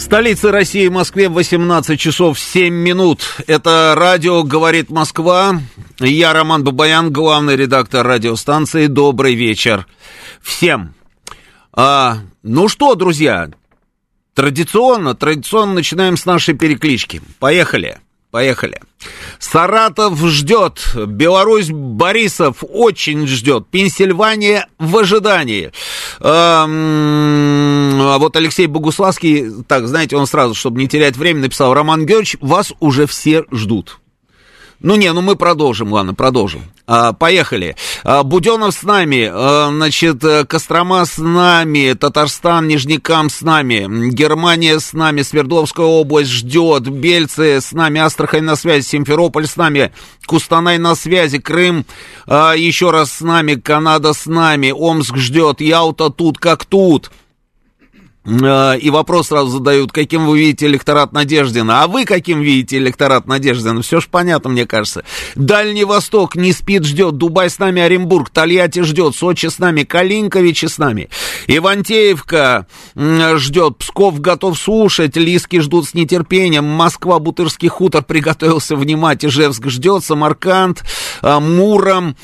В столице России, Москве, 18 часов 7 минут. Это радио «Говорит Москва». Я Роман Бабаян, главный редактор радиостанции. Добрый вечер всем. А, ну что, друзья, традиционно, традиционно начинаем с нашей переклички. Поехали. Поехали. Саратов ждет, Беларусь Борисов очень ждет, Пенсильвания в ожидании. А вот Алексей Богуславский, так, знаете, он сразу, чтобы не терять время, написал, Роман Георгиевич, вас уже все ждут. Ну не, ну мы продолжим, ладно, продолжим. А, поехали. А, Буденов с нами, а, значит, Кострома с нами, Татарстан, Нижнекам с нами, Германия с нами, Свердловская область ждет, Бельцы с нами, Астрахань на связи, Симферополь с нами, Кустанай на связи, Крым а, еще раз с нами, Канада с нами, Омск ждет, Ялта тут как тут. А, и вопрос сразу задают, каким вы видите электорат Надеждина. А вы каким видите электорат Надеждина? Все же понятно, мне кажется. Дальний Восток не спит, ждет. Дубай с нами, Оренбург, Тольятти ждет. Сочи с нами, Калинкович с нами. Ивантеевка ждет. Псков готов слушать. Лиски ждут с нетерпением. Москва, Бутырский хутор приготовился внимать. Ижевск ждет. Самарканд, а, Муром.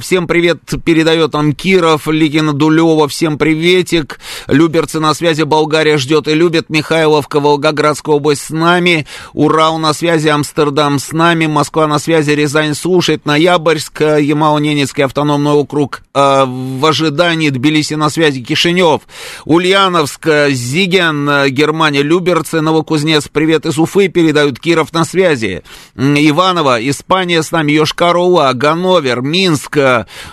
Всем привет передает там Киров, Ликина Дулева. Всем приветик. Люберцы на связи Болгария ждет и любит. Михайловка, Волгоградская область с нами. Урал на связи, Амстердам с нами. Москва на связи, Рязань слушает. Ноябрьск, Ямало-Ненецкий автономный округ э, в ожидании. Тбилиси на связи, Кишинев. Ульяновск, Зиген, Германия, Люберцы, Новокузнец. Привет из Уфы передают. Киров на связи. Иваново, Испания с нами. Йошкар-Ола, Ганновер, Минск,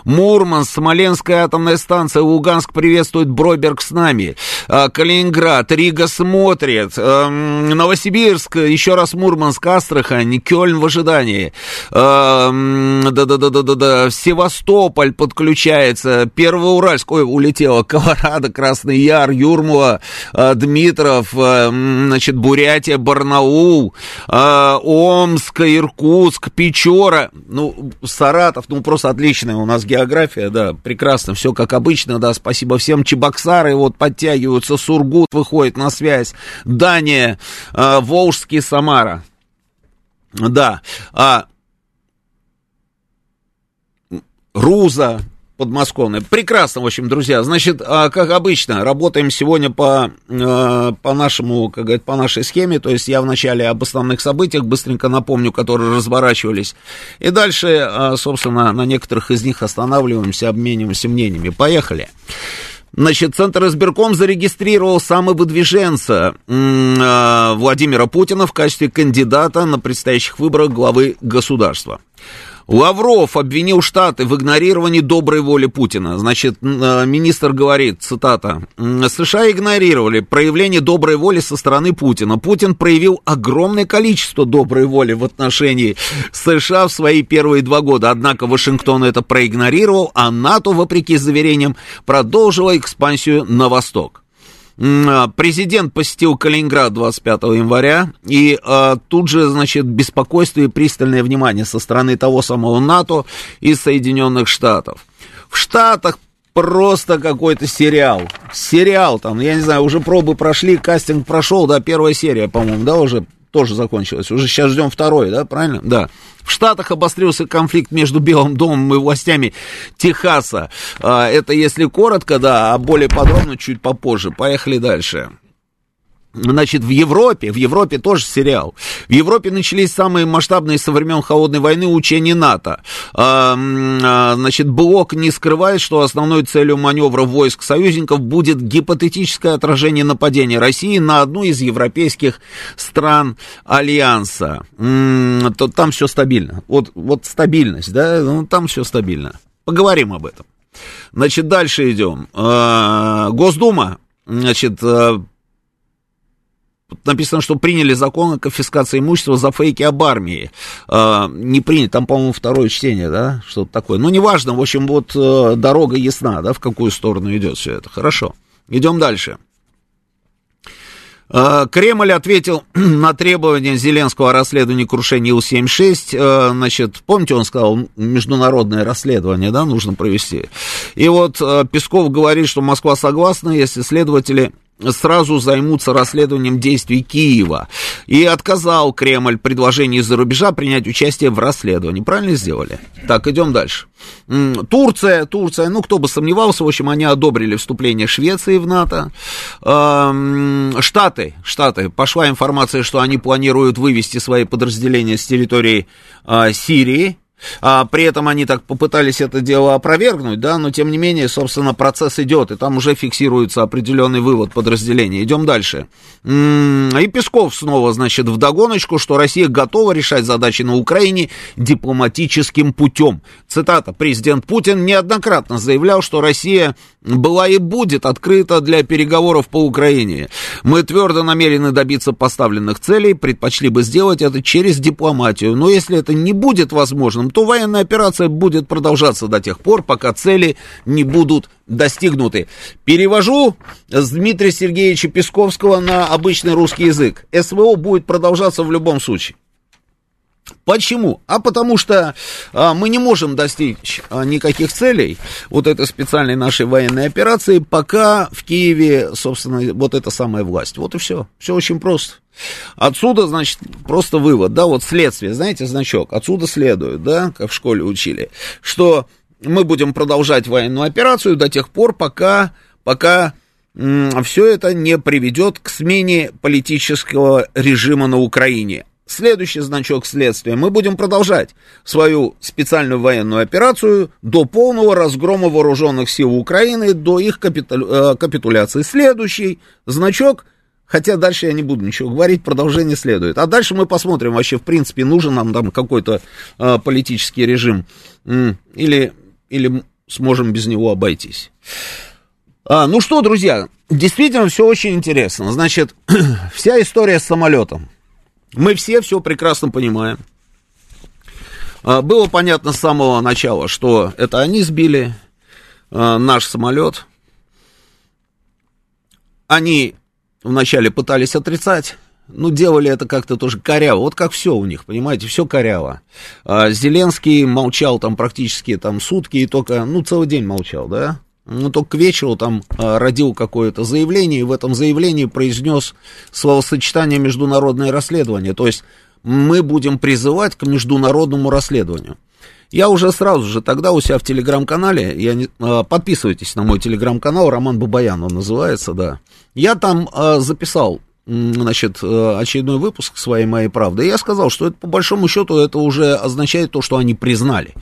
Мурманск, Смоленская атомная станция. Луганск приветствует. Бройберг с нами. А, Калининград, Рига смотрит, эм, Новосибирск, еще раз Мурманск, Астрахань, Кёльн в ожидании, эм, да-да-да-да-да, Севастополь подключается, Первоуральск, ой, улетело, Колорадо, Красный Яр, Юрмова, э, Дмитров, э, значит, Бурятия, Барнаул, э, Омск, Иркутск, Печора, ну, Саратов, ну, просто отличная у нас география, да, прекрасно, все как обычно, да, спасибо всем, Чебоксары вот подтягиваются, Сургут выходит на связь, Дания, э, Волжский, Самара. Да, а, Руза, подмосковная. Прекрасно, в общем, друзья. Значит, а, как обычно, работаем сегодня по, э, по нашему, как говорят, по нашей схеме. То есть я вначале об основных событиях быстренько напомню, которые разворачивались. И дальше, э, собственно, на некоторых из них останавливаемся, обмениваемся мнениями. Поехали. Значит, Центр избирком зарегистрировал самовыдвиженца э, Владимира Путина в качестве кандидата на предстоящих выборах главы государства. Лавров обвинил Штаты в игнорировании доброй воли Путина. Значит, э, министр говорит, цитата, США игнорировали проявление доброй воли со стороны Путина. Путин проявил огромное количество доброй воли в отношении США в свои первые два года. Однако Вашингтон это проигнорировал, а НАТО, вопреки заверениям, продолжила экспансию на восток. А, президент посетил Калининград 25 января, и а, тут же, значит, беспокойство и пристальное внимание со стороны того самого НАТО и Соединенных Штатов. В Штатах просто какой-то сериал. Сериал там, я не знаю, уже пробы прошли, кастинг прошел, да, первая серия, по-моему, да, уже тоже закончилась. Уже сейчас ждем второй, да, правильно? Да. В Штатах обострился конфликт между Белым домом и властями Техаса. А, это если коротко, да, а более подробно чуть попозже. Поехали дальше. Значит, в Европе, в Европе тоже сериал. В Европе начались самые масштабные со времен Холодной войны учения НАТО. А, а, значит, Блок не скрывает, что основной целью маневра войск союзников будет гипотетическое отражение нападения России на одну из европейских стран Альянса. То, там все стабильно. Вот, вот стабильность, да, ну, там все стабильно. Поговорим об этом. Значит, дальше идем. А, Госдума, значит, написано, что приняли закон о конфискации имущества за фейки об армии. Э, не принято, там, по-моему, второе чтение, да, что-то такое. Ну, неважно, в общем, вот э, дорога ясна, да, в какую сторону идет все это. Хорошо, идем дальше. Э, Кремль ответил на требования Зеленского о расследовании крушения Ил-76. Э, значит, помните, он сказал, международное расследование, да, нужно провести. И вот э, Песков говорит, что Москва согласна, если следователи сразу займутся расследованием действий Киева. И отказал Кремль предложении из-за рубежа принять участие в расследовании. Правильно сделали? Так, идем дальше. Турция, Турция, ну, кто бы сомневался, в общем, они одобрили вступление Швеции в НАТО. Штаты, Штаты, пошла информация, что они планируют вывести свои подразделения с территории а, Сирии, а, при этом они так попытались это дело опровергнуть, да, но тем не менее, собственно, процесс идет, и там уже фиксируется определенный вывод подразделения. Идем дальше. И Песков снова, значит, в догоночку, что Россия готова решать задачи на Украине дипломатическим путем. Цитата. Президент Путин неоднократно заявлял, что Россия была и будет открыта для переговоров по Украине. Мы твердо намерены добиться поставленных целей, предпочли бы сделать это через дипломатию. Но если это не будет возможным, то военная операция будет продолжаться до тех пор, пока цели не будут достигнуты. Перевожу с Дмитрия Сергеевича Песковского на обычный русский язык. СВО будет продолжаться в любом случае. Почему? А потому что а, мы не можем достичь а, никаких целей вот этой специальной нашей военной операции, пока в Киеве, собственно, вот эта самая власть. Вот и все. Все очень просто. Отсюда, значит, просто вывод, да, вот следствие, знаете, значок, отсюда следует, да, как в школе учили, что мы будем продолжать военную операцию до тех пор, пока, пока все это не приведет к смене политического режима на Украине. Следующий значок следствия. Мы будем продолжать свою специальную военную операцию до полного разгрома вооруженных сил Украины, до их. Э, капитуляции. Следующий значок, хотя дальше я не буду ничего говорить, продолжение следует. А дальше мы посмотрим, вообще, в принципе, нужен нам там какой-то э, политический режим или, или сможем без него обойтись. А, ну что, друзья, действительно все очень интересно. Значит, вся история с самолетом. Мы все все прекрасно понимаем. А, было понятно с самого начала, что это они сбили а, наш самолет. Они вначале пытались отрицать, ну, делали это как-то тоже коряво. Вот как все у них, понимаете, все коряво. А, Зеленский молчал там практически там сутки и только, ну, целый день молчал, да? Ну, только к вечеру там а, родил какое-то заявление, и в этом заявлении произнес словосочетание «международное расследование», то есть мы будем призывать к международному расследованию. Я уже сразу же тогда у себя в телеграм-канале, я не, а, подписывайтесь на мой телеграм-канал, Роман Бабаян он называется, да, я там а, записал значит, э, очередной выпуск своей моей правды, я сказал, что это по большому счету это уже означает то, что они признали.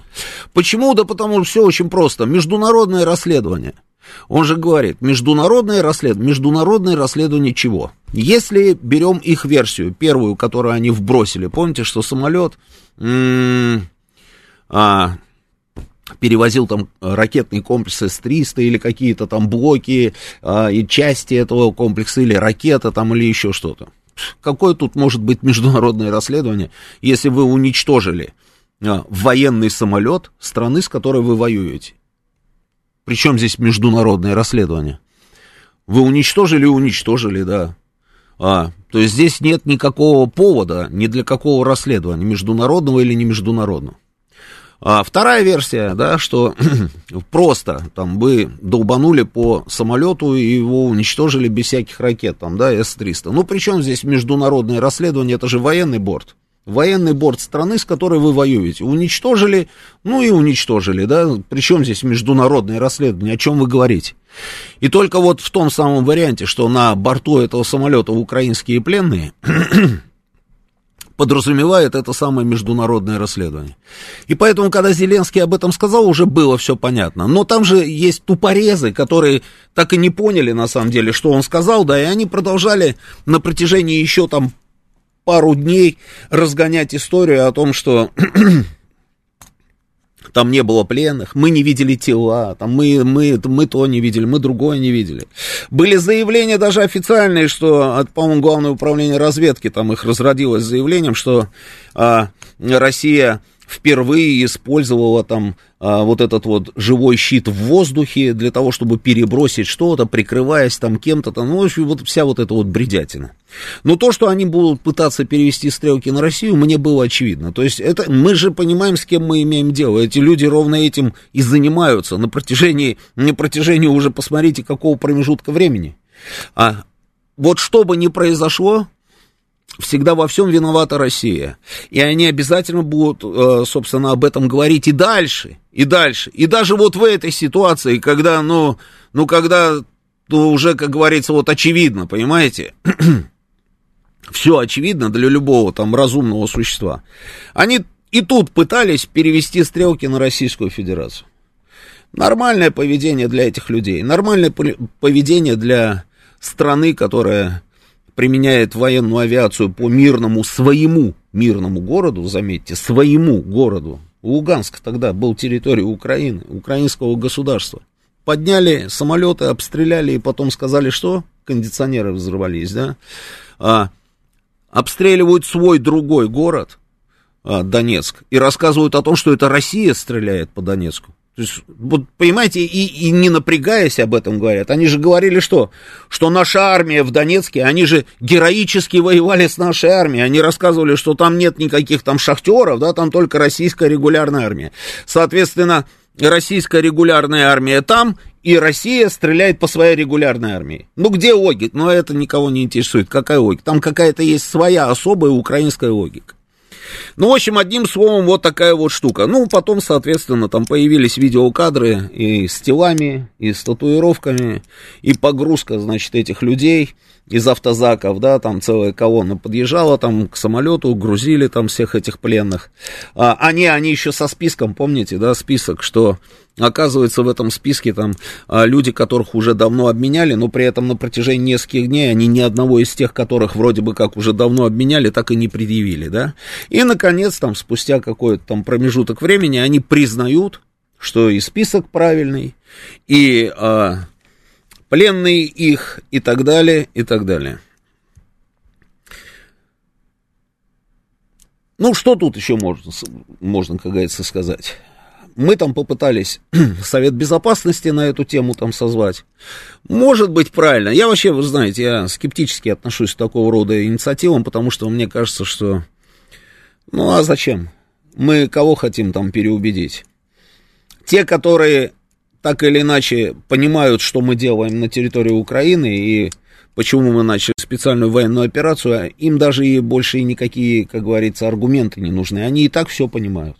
Почему? Да потому что все очень просто. Международное расследование. Он же говорит, международное расследование. Международное расследование чего? Если берем их версию, первую, которую они вбросили, помните, что самолет м- а, перевозил там ракетный комплекс С-300 или какие-то там блоки а, и части этого комплекса, или ракета там, или еще что-то. Какое тут может быть международное расследование, если вы уничтожили а, военный самолет страны, с которой вы воюете? Причем здесь международное расследование? Вы уничтожили уничтожили, да. А, то есть здесь нет никакого повода ни для какого расследования, международного или не международного. А вторая версия, да, что просто там вы долбанули по самолету и его уничтожили без всяких ракет, там, да, С-300. Ну, причем здесь международное расследование, это же военный борт. Военный борт страны, с которой вы воюете. Уничтожили, ну и уничтожили, да. Причем здесь международное расследование, о чем вы говорите? И только вот в том самом варианте, что на борту этого самолета украинские пленные, подразумевает это самое международное расследование. И поэтому, когда Зеленский об этом сказал, уже было все понятно. Но там же есть тупорезы, которые так и не поняли, на самом деле, что он сказал, да, и они продолжали на протяжении еще там пару дней разгонять историю о том, что там не было пленных, мы не видели тела, там мы, мы, мы то не видели, мы другое не видели. Были заявления даже официальные, что, по-моему, Главное управление разведки там их разродилось заявлением, что а, Россия впервые использовала там а, вот этот вот живой щит в воздухе для того, чтобы перебросить что-то, прикрываясь там кем-то там, ну, в общем, вот вся вот эта вот бредятина. Но то, что они будут пытаться перевести стрелки на Россию, мне было очевидно. То есть это, мы же понимаем, с кем мы имеем дело. Эти люди ровно этим и занимаются на протяжении, на протяжении уже, посмотрите, какого промежутка времени. А вот что бы ни произошло, всегда во всем виновата Россия. И они обязательно будут, э, собственно, об этом говорить и дальше, и дальше. И даже вот в этой ситуации, когда, ну, ну когда ну, уже, как говорится, вот очевидно, понимаете? Все очевидно для любого там разумного существа. Они и тут пытались перевести стрелки на Российскую Федерацию. Нормальное поведение для этих людей, нормальное поведение для страны, которая применяет военную авиацию по мирному, своему мирному городу, заметьте, своему городу. Луганск тогда был территорией Украины, украинского государства. Подняли самолеты, обстреляли и потом сказали, что кондиционеры взорвались, да? А, обстреливают свой другой город, а, Донецк, и рассказывают о том, что это Россия стреляет по Донецку. То есть, вот, понимаете, и, и не напрягаясь об этом говорят. Они же говорили что? Что наша армия в Донецке, они же героически воевали с нашей армией. Они рассказывали, что там нет никаких там шахтеров, да, там только российская регулярная армия. Соответственно, российская регулярная армия там, и Россия стреляет по своей регулярной армии. Ну, где логика? Ну, это никого не интересует. Какая логика? Там какая-то есть своя особая украинская логика. Ну, в общем, одним словом, вот такая вот штука. Ну, потом, соответственно, там появились видеокадры и с телами, и с татуировками, и погрузка, значит, этих людей из автозаков, да, там целая колонна подъезжала там к самолету, грузили там всех этих пленных. А, они, они еще со списком, помните, да, список, что Оказывается, в этом списке там а, люди, которых уже давно обменяли, но при этом на протяжении нескольких дней они ни одного из тех, которых вроде бы как уже давно обменяли, так и не предъявили, да. И, наконец, там, спустя какой-то там промежуток времени, они признают, что и список правильный, и а, пленные их и так далее, и так далее. Ну, что тут еще можно, можно, как говорится, сказать? Мы там попытались Совет Безопасности на эту тему там созвать. Может быть, правильно. Я вообще, вы знаете, я скептически отношусь к такого рода инициативам, потому что мне кажется, что... Ну, а зачем? Мы кого хотим там переубедить? Те, которые так или иначе понимают, что мы делаем на территории Украины и почему мы начали специальную военную операцию, а им даже и больше никакие, как говорится, аргументы не нужны. Они и так все понимают.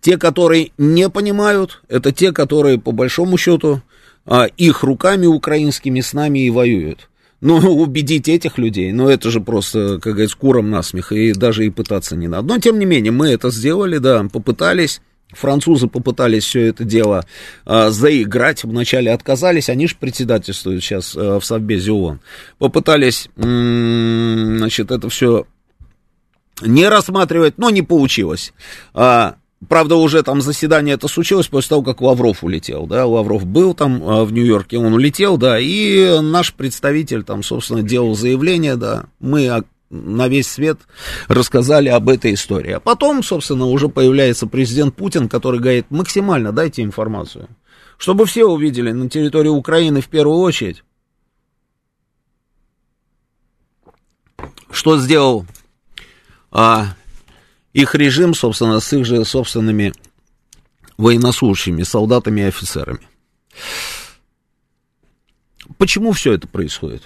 Те, которые не понимают, это те, которые, по большому счету, а, их руками украинскими с нами и воюют. Ну, убедить этих людей, ну, это же просто, как говорится, куром насмех, и даже и пытаться не надо. Но, тем не менее, мы это сделали, да, попытались, Французы попытались все это дело а, заиграть, вначале отказались, они же председательствуют сейчас а, в Совбезе ООН. Попытались, м- значит, это все не рассматривать, но не получилось. А, правда, уже там заседание это случилось после того, как Лавров улетел, да, Лавров был там а, в Нью-Йорке, он улетел, да, и наш представитель там, собственно, делал заявление, да, мы на весь свет рассказали об этой истории. А потом, собственно, уже появляется президент Путин, который говорит, максимально дайте информацию, чтобы все увидели на территории Украины в первую очередь, что сделал а, их режим, собственно, с их же собственными военнослужащими, солдатами и офицерами. Почему все это происходит?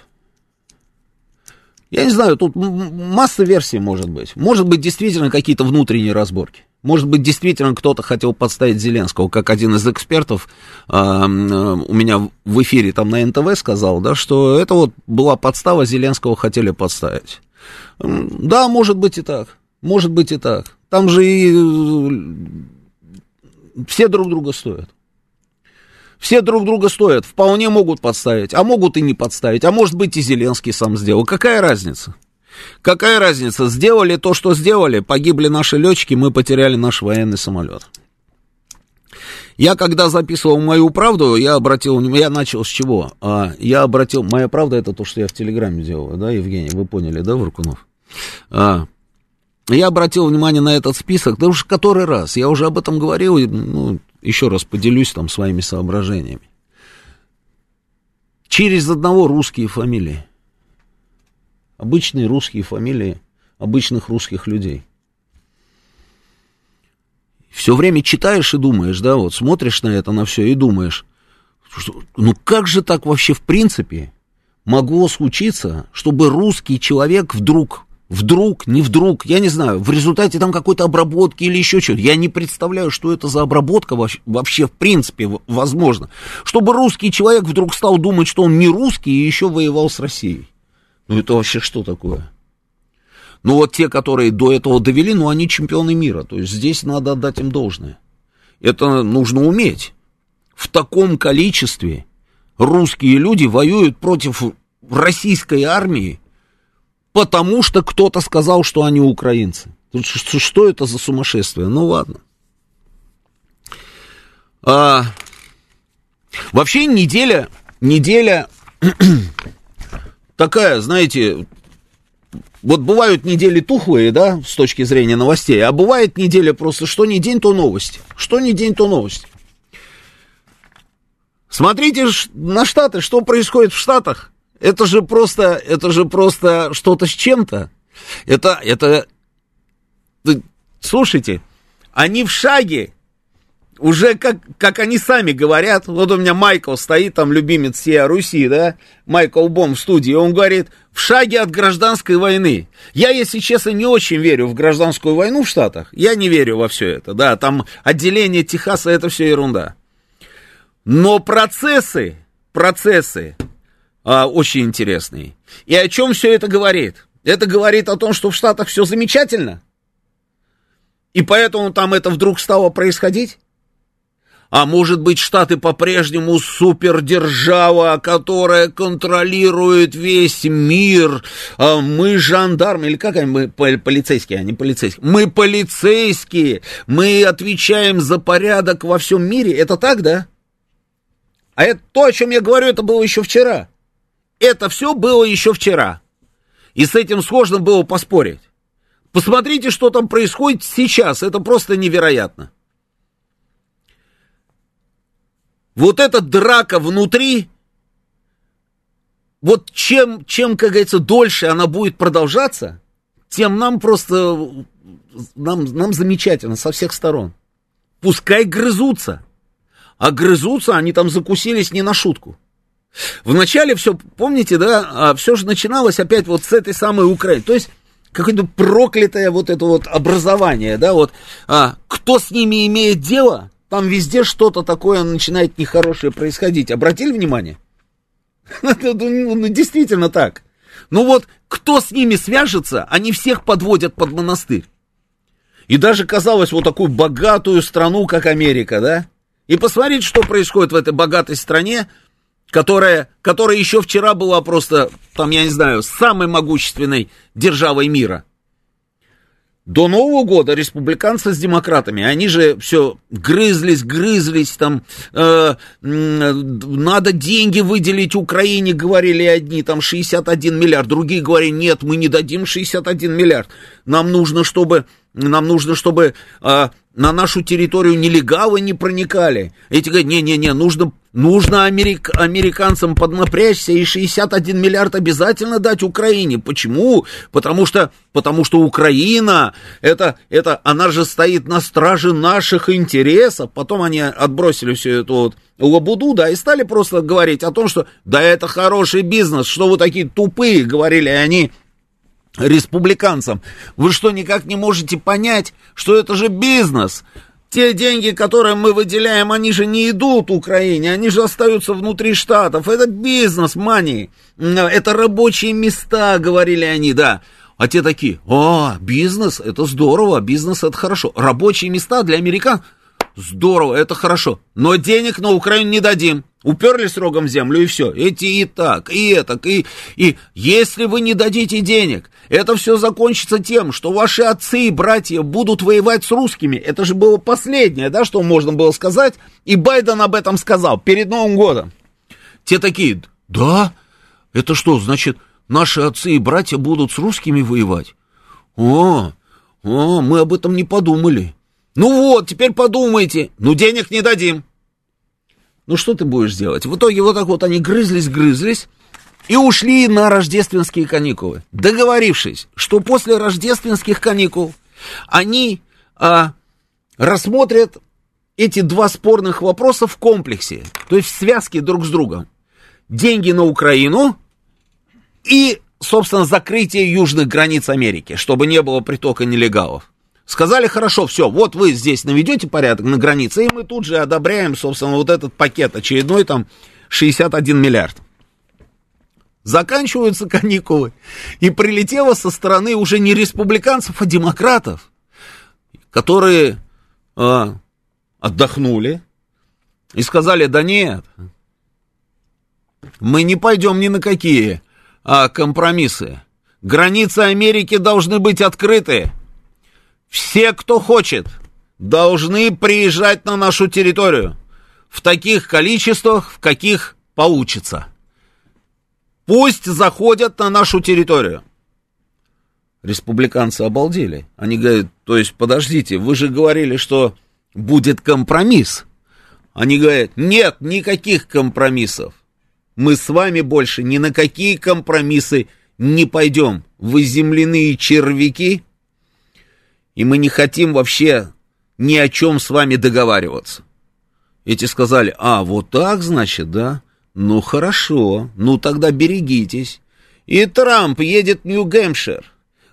Я не знаю, тут масса версий может быть. Может быть, действительно какие-то внутренние разборки. Может быть, действительно кто-то хотел подставить Зеленского, как один из экспертов э, у меня в эфире там на НТВ сказал, да, что это вот была подстава, Зеленского хотели подставить. Да, может быть и так. Может быть и так. Там же и э, все друг друга стоят. Все друг друга стоят, вполне могут подставить, а могут и не подставить, а может быть и Зеленский сам сделал. Какая разница? Какая разница? Сделали то, что сделали, погибли наши летчики, мы потеряли наш военный самолет. Я когда записывал мою правду, я обратил я начал с чего? А, я обратил, моя правда это то, что я в Телеграме делаю, да, Евгений, вы поняли, да, Варкунов? А, я обратил внимание на этот список, да уж который раз, я уже об этом говорил, ну, еще раз поделюсь там своими соображениями. Через одного русские фамилии. Обычные русские фамилии обычных русских людей. Все время читаешь и думаешь, да, вот смотришь на это, на все и думаешь, что, ну как же так вообще в принципе могло случиться, чтобы русский человек вдруг вдруг, не вдруг, я не знаю, в результате там какой-то обработки или еще чего-то. Я не представляю, что это за обработка вообще, вообще в принципе возможно. Чтобы русский человек вдруг стал думать, что он не русский и еще воевал с Россией. Ну это вообще что такое? Ну вот те, которые до этого довели, ну они чемпионы мира. То есть здесь надо отдать им должное. Это нужно уметь. В таком количестве русские люди воюют против российской армии, потому что кто-то сказал, что они украинцы. Что, это за сумасшествие? Ну ладно. А, вообще неделя, неделя такая, знаете, вот бывают недели тухлые, да, с точки зрения новостей, а бывает неделя просто, что не день, то новости. Что не день, то новости. Смотрите на Штаты, что происходит в Штатах. Это же просто, это же просто что-то с чем-то. Это, это, слушайте, они в шаге уже как, как они сами говорят, вот у меня Майкл стоит, там любимец всей Руси, да, Майкл Бом в студии, он говорит, в шаге от гражданской войны. Я, если честно, не очень верю в гражданскую войну в Штатах, я не верю во все это, да, там отделение Техаса, это все ерунда. Но процессы, процессы а, очень интересные. И о чем все это говорит? Это говорит о том, что в Штатах все замечательно, и поэтому там это вдруг стало происходить? А может быть, Штаты по-прежнему супердержава, которая контролирует весь мир. А мы жандармы, или как они, мы полицейские, а не полицейские. Мы полицейские, мы отвечаем за порядок во всем мире. Это так, да? А это то, о чем я говорю, это было еще вчера. Это все было еще вчера. И с этим сложно было поспорить. Посмотрите, что там происходит сейчас. Это просто невероятно. вот эта драка внутри, вот чем, чем, как говорится, дольше она будет продолжаться, тем нам просто, нам, нам замечательно со всех сторон. Пускай грызутся. А грызутся, они там закусились не на шутку. Вначале все, помните, да, а все же начиналось опять вот с этой самой Украины. То есть какое-то проклятое вот это вот образование, да, вот, а, кто с ними имеет дело, там везде что-то такое начинает нехорошее происходить. Обратили внимание? Ну, ну, действительно так. Ну вот, кто с ними свяжется, они всех подводят под монастырь. И даже казалось вот такую богатую страну, как Америка, да? И посмотрите, что происходит в этой богатой стране, которая, которая еще вчера была просто, там, я не знаю, самой могущественной державой мира – до Нового года республиканцы с демократами, они же все грызлись, грызлись, там, э, надо деньги выделить Украине, говорили одни, там 61 миллиард, другие говорили, нет, мы не дадим 61 миллиард, нам нужно, чтобы, нам нужно, чтобы э, на нашу территорию нелегалы не проникали. Эти говорят, не-не-не, нужно, нужно америк, американцам поднапрячься и 61 миллиард обязательно дать Украине. Почему? Потому что, потому что Украина, это, это, она же стоит на страже наших интересов. Потом они отбросили всю эту вот лабуду, да, и стали просто говорить о том, что да, это хороший бизнес, что вы такие тупые, говорили они республиканцам. Вы что, никак не можете понять, что это же бизнес? Те деньги, которые мы выделяем, они же не идут Украине, они же остаются внутри штатов. Это бизнес, мани. Это рабочие места, говорили они, да. А те такие, о, бизнес, это здорово, бизнес это хорошо. Рабочие места для американ, здорово, это хорошо. Но денег на Украину не дадим. Уперлись рогом в землю, и все. Эти и так, и это, и, и если вы не дадите денег, это все закончится тем, что ваши отцы и братья будут воевать с русскими. Это же было последнее, да, что можно было сказать. И Байден об этом сказал перед Новым годом. Те такие, да, это что, значит, наши отцы и братья будут с русскими воевать? О, о, мы об этом не подумали. Ну вот, теперь подумайте. Ну, денег не дадим. Ну что ты будешь делать? В итоге вот так вот они грызлись, грызлись и ушли на рождественские каникулы, договорившись, что после рождественских каникул они а, рассмотрят эти два спорных вопроса в комплексе, то есть в связке друг с другом. Деньги на Украину и, собственно, закрытие южных границ Америки, чтобы не было притока нелегалов. Сказали, хорошо, все, вот вы здесь наведете порядок на границе, и мы тут же одобряем, собственно, вот этот пакет очередной, там, 61 миллиард. Заканчиваются каникулы, и прилетело со стороны уже не республиканцев, а демократов, которые э, отдохнули и сказали, да нет, мы не пойдем ни на какие а, компромиссы. Границы Америки должны быть открыты. Все, кто хочет, должны приезжать на нашу территорию в таких количествах, в каких получится. Пусть заходят на нашу территорию. Республиканцы обалдели. Они говорят, то есть, подождите, вы же говорили, что будет компромисс. Они говорят, нет никаких компромиссов. Мы с вами больше ни на какие компромиссы не пойдем. Вы земляные червяки, и мы не хотим вообще ни о чем с вами договариваться. Эти сказали, а, вот так, значит, да? Ну, хорошо, ну тогда берегитесь. И Трамп едет в Нью-Гэмпшир,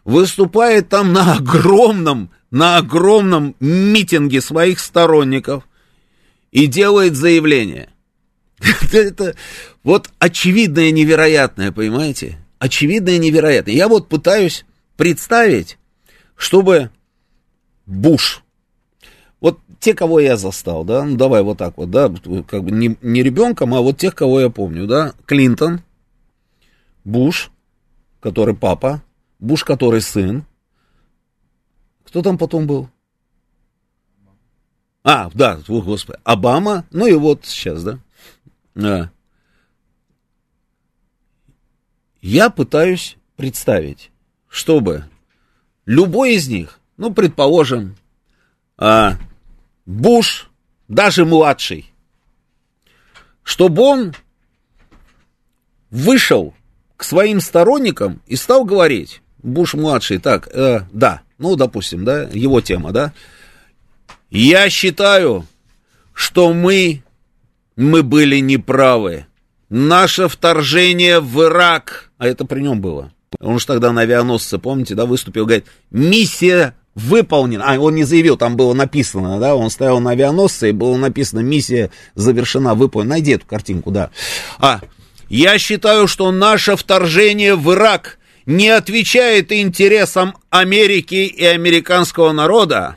выступает там на огромном, на огромном митинге своих сторонников и делает заявление. Это вот очевидное невероятное, понимаете? Очевидное невероятное. Я вот пытаюсь представить, чтобы Буш. Вот те, кого я застал, да, ну давай вот так вот, да, как бы не, не ребенком, а вот тех, кого я помню, да, Клинтон, Буш, который папа, Буш, который сын. Кто там потом был? А, да, о, господи, Обама, ну и вот сейчас, да. А. Я пытаюсь представить, чтобы любой из них ну, предположим, а, Буш, даже младший, чтобы он вышел к своим сторонникам и стал говорить, Буш младший, так, э, да, ну, допустим, да, его тема, да, я считаю, что мы, мы были неправы. Наше вторжение в Ирак, а это при нем было, он же тогда на авианосце, помните, да, выступил, говорит, миссия выполнен, а он не заявил, там было написано, да, он стоял на авианосце, и было написано, миссия завершена, выполнена, найди эту картинку, да. А, я считаю, что наше вторжение в Ирак не отвечает интересам Америки и американского народа.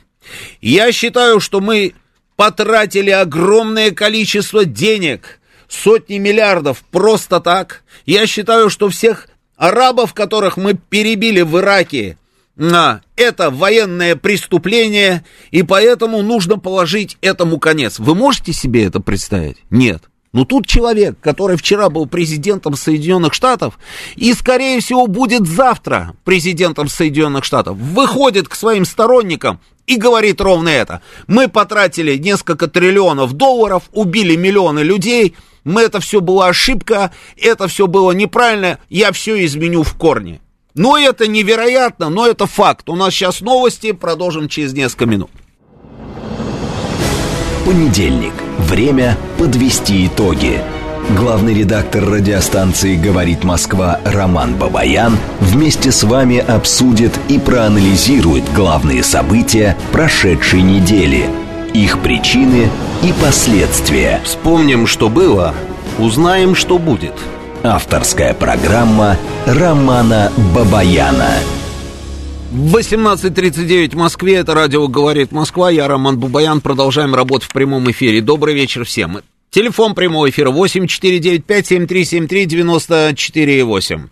Я считаю, что мы потратили огромное количество денег, сотни миллиардов просто так. Я считаю, что всех арабов, которых мы перебили в Ираке, это военное преступление, и поэтому нужно положить этому конец. Вы можете себе это представить? Нет. Но тут человек, который вчера был президентом Соединенных Штатов и, скорее всего, будет завтра президентом Соединенных Штатов, выходит к своим сторонникам и говорит ровно это. Мы потратили несколько триллионов долларов, убили миллионы людей, мы это все была ошибка, это все было неправильно, я все изменю в корне. Но это невероятно, но это факт. У нас сейчас новости, продолжим через несколько минут. Понедельник. Время подвести итоги. Главный редактор радиостанции «Говорит Москва» Роман Бабаян вместе с вами обсудит и проанализирует главные события прошедшей недели, их причины и последствия. Вспомним, что было, узнаем, что будет – Авторская программа Романа Бабаяна. 18.39 в Москве, это радио «Говорит Москва», я Роман Бабаян, продолжаем работу в прямом эфире. Добрый вечер всем. Телефон прямого эфира 8495-7373-94,8.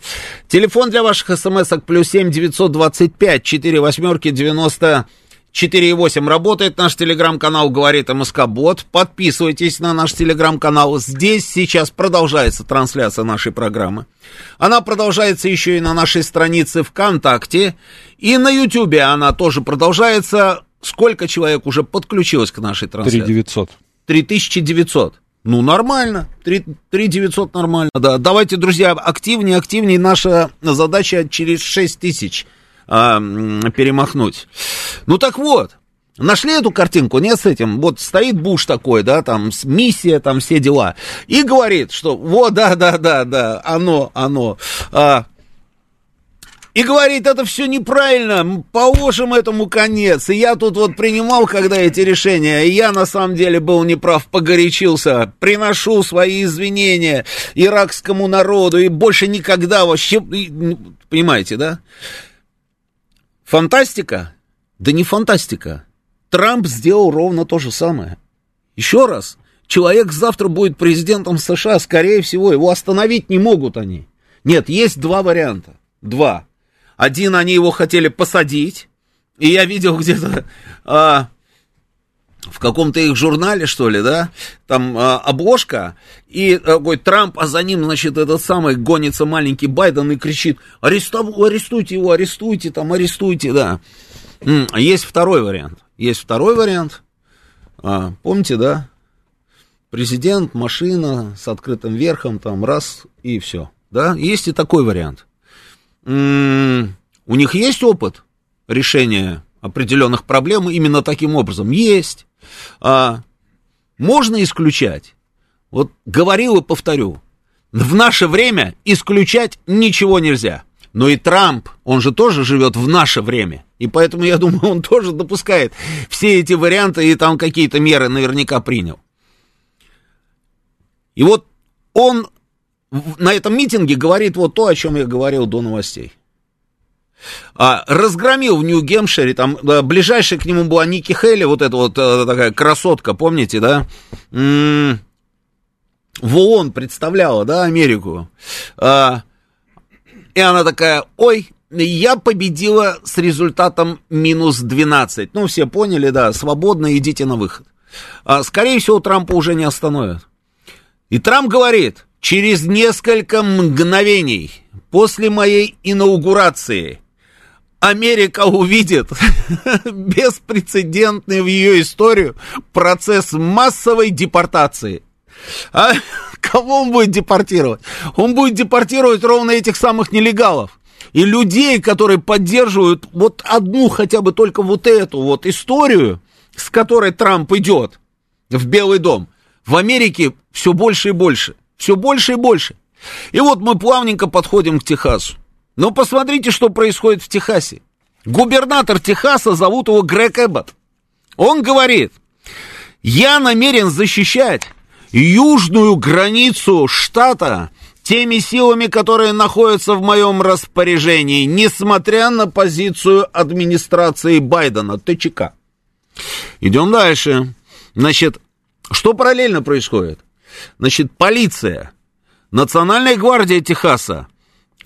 Телефон для ваших смс-ок плюс 7 925 4 восьмерки 90 4.8 работает наш телеграм-канал «Говорит МСК Бот». Подписывайтесь на наш телеграм-канал. Здесь сейчас продолжается трансляция нашей программы. Она продолжается еще и на нашей странице ВКонтакте. И на Ютьюбе она тоже продолжается. Сколько человек уже подключилось к нашей трансляции? 3900. 3900. Ну, нормально. 3, 3 900 нормально, да. Давайте, друзья, активнее, активнее. Наша задача через 6 тысяч а, перемахнуть. Ну, так вот, Нашли эту картинку, нет, с этим? Вот стоит Буш такой, да, там, миссия, там, все дела. И говорит, что, вот, да, да, да, да, оно, оно. А, и говорит, это все неправильно, положим этому конец. И я тут вот принимал, когда эти решения, и я на самом деле был неправ, погорячился. Приношу свои извинения иракскому народу, и больше никогда вообще... Понимаете, да? Фантастика? Да не фантастика. Трамп сделал ровно то же самое. Еще раз, человек завтра будет президентом США, скорее всего, его остановить не могут они. Нет, есть два варианта. Два. Один, они его хотели посадить, и я видел где-то а, в каком-то их журнале, что ли, да, там а, обложка, и такой Трамп, а за ним, значит, этот самый гонится маленький Байден и кричит, Арестов, арестуйте его, арестуйте, там, арестуйте, да. Есть второй вариант, есть второй вариант, а, помните, да, президент, машина с открытым верхом, там, раз, и все, да, есть и такой вариант. У них есть опыт решения определенных проблем именно таким образом? Есть. А, можно исключать. Вот говорил и повторю. В наше время исключать ничего нельзя. Но и Трамп, он же тоже живет в наше время. И поэтому, я думаю, он тоже допускает все эти варианты и там какие-то меры наверняка принял. И вот он на этом митинге говорит вот то, о чем я говорил до новостей. А, разгромил в Нью-Гемпшире, там ближайшая к нему была Ники Хелли, вот эта вот а, такая красотка, помните, да? М-м- в ООН представляла, да, Америку. А, и она такая, ой, я победила с результатом минус 12. Ну, все поняли, да, свободно идите на выход. А, скорее всего, Трампа уже не остановят. И Трамп говорит, через несколько мгновений после моей инаугурации Америка увидит беспрецедентный в ее историю процесс массовой депортации. А кого он будет депортировать? Он будет депортировать ровно этих самых нелегалов. И людей, которые поддерживают вот одну хотя бы только вот эту вот историю, с которой Трамп идет в Белый дом, в Америке все больше и больше. Все больше и больше. И вот мы плавненько подходим к Техасу. Но посмотрите, что происходит в Техасе. Губернатор Техаса, зовут его Грег Эббот. Он говорит, я намерен защищать южную границу штата теми силами, которые находятся в моем распоряжении, несмотря на позицию администрации Байдена, ТЧК. Идем дальше. Значит, что параллельно происходит? Значит, полиция, Национальная гвардия Техаса,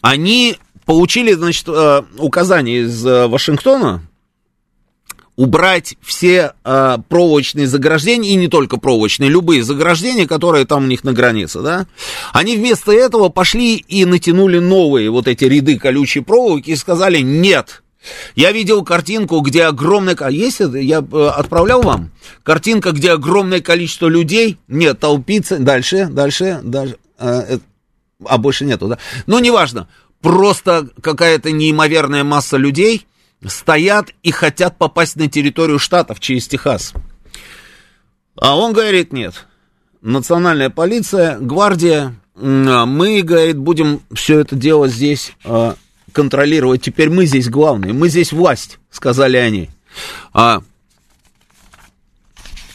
они получили, значит, э, указание из э, Вашингтона убрать все э, проволочные заграждения, и не только проволочные, любые заграждения, которые там у них на границе, да, они вместо этого пошли и натянули новые вот эти ряды колючей проволоки и сказали «нет». Я видел картинку, где огромное... А есть это? Я отправлял вам? Картинка, где огромное количество людей, нет, толпится, дальше, дальше, дальше, а, а больше нету, да? Ну, неважно, просто какая-то неимоверная масса людей стоят и хотят попасть на территорию штатов через Техас. А он говорит, нет, национальная полиция, гвардия, мы, говорит, будем все это дело здесь а, контролировать, теперь мы здесь главные, мы здесь власть, сказали они. А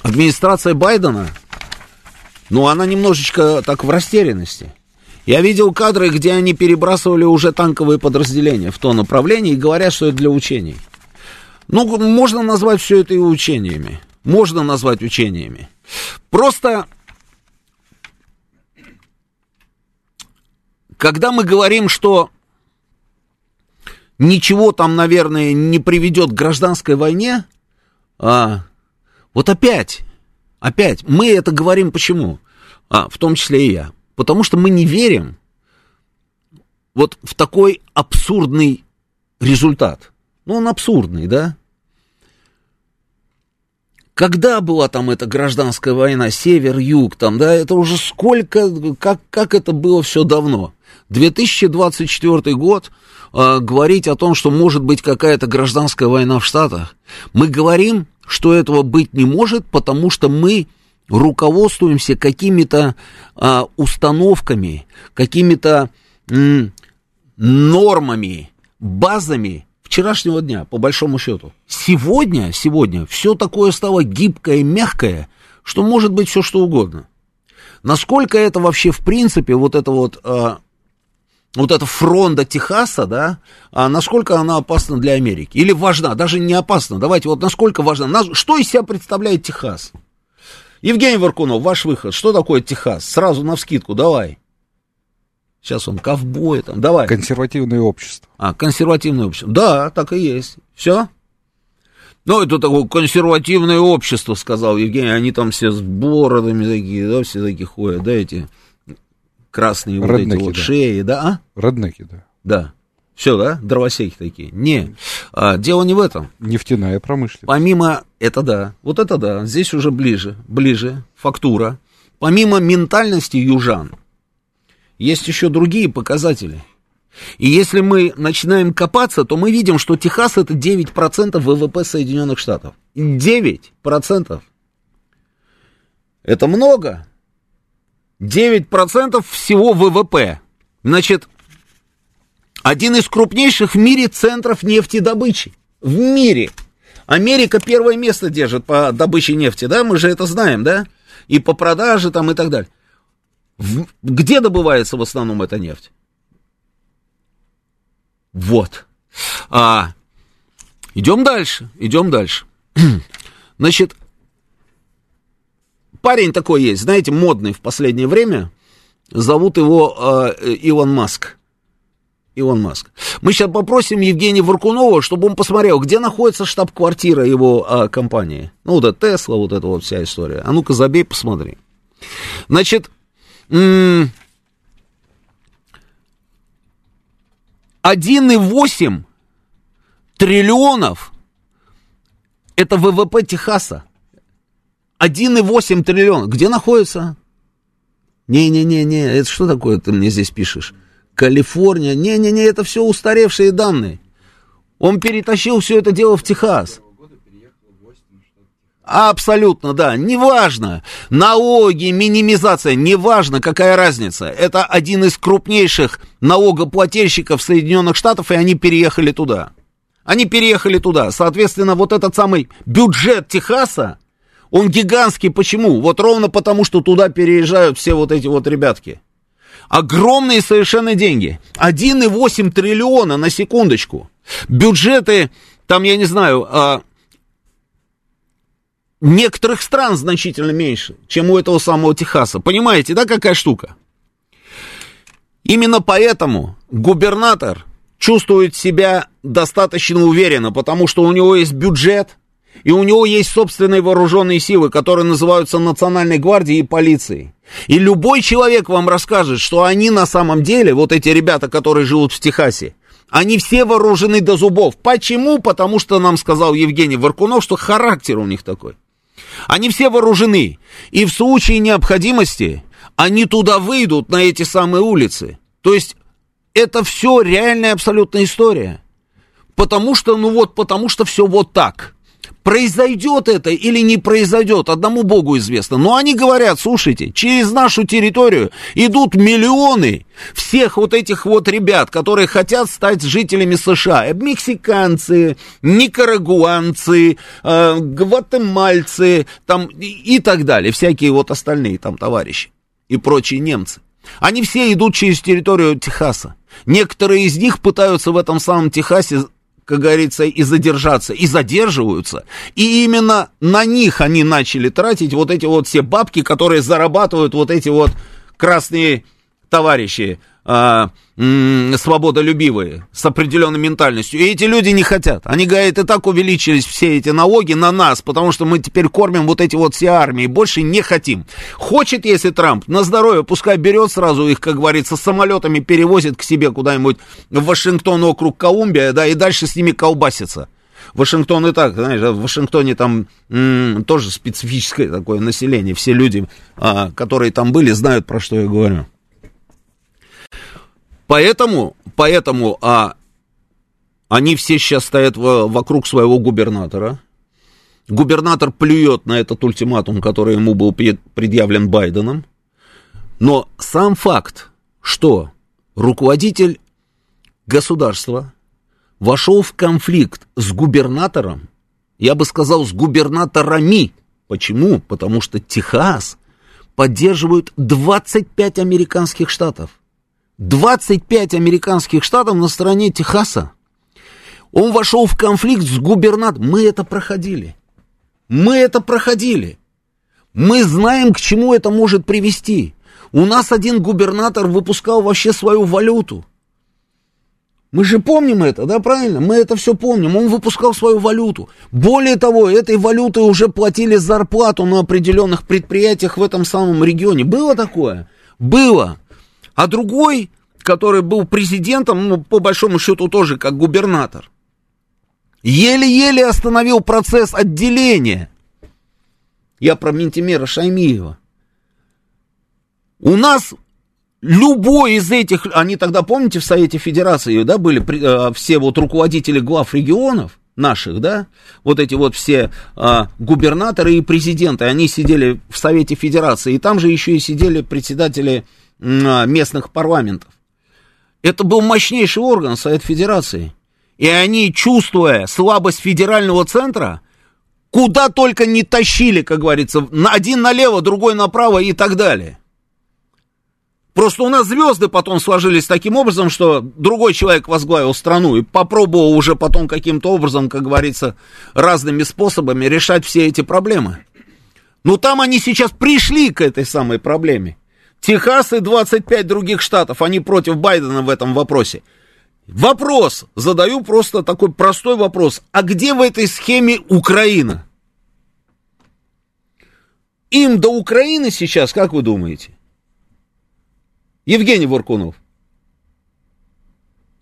администрация Байдена, ну, она немножечко так в растерянности. Я видел кадры, где они перебрасывали уже танковые подразделения в то направление и говорят, что это для учений. Ну, можно назвать все это и учениями. Можно назвать учениями. Просто, когда мы говорим, что ничего там, наверное, не приведет к гражданской войне, а, вот опять, опять, мы это говорим почему? А, в том числе и я. Потому что мы не верим вот в такой абсурдный результат. Ну, он абсурдный, да? Когда была там эта гражданская война, север-юг, там, да, это уже сколько, как, как это было все давно. 2024 год, э, говорить о том, что может быть какая-то гражданская война в Штатах, мы говорим, что этого быть не может, потому что мы руководствуемся какими-то э, установками, какими-то э, нормами, базами вчерашнего дня, по большому счету. Сегодня, сегодня все такое стало гибкое мягкое, что может быть все что угодно. Насколько это вообще в принципе вот это вот э, вот эта фронта Техаса, да, а насколько она опасна для Америки? Или важна? Даже не опасна. Давайте, вот насколько важна? Что из себя представляет Техас? Евгений Варкунов, ваш выход. Что такое Техас? Сразу на вскидку, давай. Сейчас он ковбой там, давай. Консервативное общество. А, консервативное общество. Да, так и есть. Все? Ну, это такое консервативное общество, сказал Евгений. Они там все с бородами такие, да, все такие ходят, да, эти красные вот эти вот да. шеи, да? А? Реднеки, да. Да. Все, да? Дровосеки такие. Не, а, дело не в этом. Нефтяная промышленность. Помимо, это да, вот это да, здесь уже ближе, ближе, фактура. Помимо ментальности южан, есть еще другие показатели. И если мы начинаем копаться, то мы видим, что Техас это 9% ВВП Соединенных Штатов. 9%. Это много. 9% всего ВВП. Значит, один из крупнейших в мире центров нефтедобычи. В мире. Америка первое место держит по добыче нефти, да, мы же это знаем, да? И по продаже там и так далее. В, где добывается в основном эта нефть? Вот. А, идем дальше, идем дальше. Значит, парень такой есть, знаете, модный в последнее время. Зовут его э, Илон Маск. Илон Маск. Мы сейчас попросим Евгения Варкунова, чтобы он посмотрел, где находится штаб-квартира его э, компании. Ну, это Тесла, вот эта вот вся история. А ну-ка, забей, посмотри. Значит, 1,8 триллионов это ВВП Техаса. 1,8 триллиона. Где находится? Не-не-не-не, это что такое ты мне здесь пишешь? Калифорния. Не-не-не, это все устаревшие данные. Он перетащил все это дело в Техас. Абсолютно, да. Неважно. Налоги, минимизация, неважно, какая разница. Это один из крупнейших налогоплательщиков Соединенных Штатов, и они переехали туда. Они переехали туда. Соответственно, вот этот самый бюджет Техаса, он гигантский. Почему? Вот ровно потому, что туда переезжают все вот эти вот ребятки. Огромные совершенно деньги. 1,8 триллиона на секундочку. Бюджеты, там, я не знаю, а, некоторых стран значительно меньше, чем у этого самого Техаса. Понимаете, да, какая штука? Именно поэтому губернатор чувствует себя достаточно уверенно, потому что у него есть бюджет, и у него есть собственные вооруженные силы, которые называются Национальной гвардией и полицией. И любой человек вам расскажет, что они на самом деле, вот эти ребята, которые живут в Техасе, они все вооружены до зубов. Почему? Потому что нам сказал Евгений Варкунов, что характер у них такой. Они все вооружены. И в случае необходимости они туда выйдут, на эти самые улицы. То есть это все реальная абсолютная история. Потому что, ну вот, потому что все вот так. Произойдет это или не произойдет, одному Богу известно. Но они говорят, слушайте, через нашу территорию идут миллионы всех вот этих вот ребят, которые хотят стать жителями США. Мексиканцы, никарагуанцы, э, гватемальцы там, и, и так далее. Всякие вот остальные там товарищи и прочие немцы. Они все идут через территорию Техаса. Некоторые из них пытаются в этом самом Техасе как говорится, и задержаться, и задерживаются. И именно на них они начали тратить вот эти вот все бабки, которые зарабатывают вот эти вот красные товарищи. А, м- свободолюбивые, с определенной ментальностью. И эти люди не хотят. Они говорят, и так увеличились все эти налоги на нас, потому что мы теперь кормим вот эти вот все армии, больше не хотим. Хочет, если Трамп, на здоровье, пускай берет сразу их, как говорится, самолетами перевозит к себе куда-нибудь в Вашингтон, округ Колумбия, да, и дальше с ними колбасится. Вашингтон и так, знаешь, в Вашингтоне там м, тоже специфическое такое население. Все люди, а, которые там были, знают, про что я говорю. Поэтому, поэтому а, они все сейчас стоят в, вокруг своего губернатора. Губернатор плюет на этот ультиматум, который ему был предъявлен Байденом. Но сам факт, что руководитель государства вошел в конфликт с губернатором, я бы сказал, с губернаторами. Почему? Потому что Техас поддерживают 25 американских штатов. 25 американских штатов на стороне Техаса. Он вошел в конфликт с губернатором. Мы это проходили. Мы это проходили. Мы знаем, к чему это может привести. У нас один губернатор выпускал вообще свою валюту. Мы же помним это, да, правильно? Мы это все помним. Он выпускал свою валюту. Более того, этой валютой уже платили зарплату на определенных предприятиях в этом самом регионе. Было такое? Было. А другой, который был президентом, ну, по большому счету тоже как губернатор, еле-еле остановил процесс отделения. Я про Ментимера Шаймиева. У нас любой из этих, они тогда, помните, в Совете Федерации, да, были э, все вот руководители глав регионов наших, да, вот эти вот все а, губернаторы и президенты, они сидели в Совете Федерации, и там же еще и сидели председатели местных парламентов. Это был мощнейший орган Совет Федерации. И они, чувствуя слабость федерального центра, куда только не тащили, как говорится, один налево, другой направо и так далее. Просто у нас звезды потом сложились таким образом, что другой человек возглавил страну и попробовал уже потом каким-то образом, как говорится, разными способами решать все эти проблемы. Но там они сейчас пришли к этой самой проблеме. Техас и 25 других штатов, они против Байдена в этом вопросе. Вопрос, задаю просто такой простой вопрос. А где в этой схеме Украина? Им до Украины сейчас, как вы думаете? Евгений Воркунов.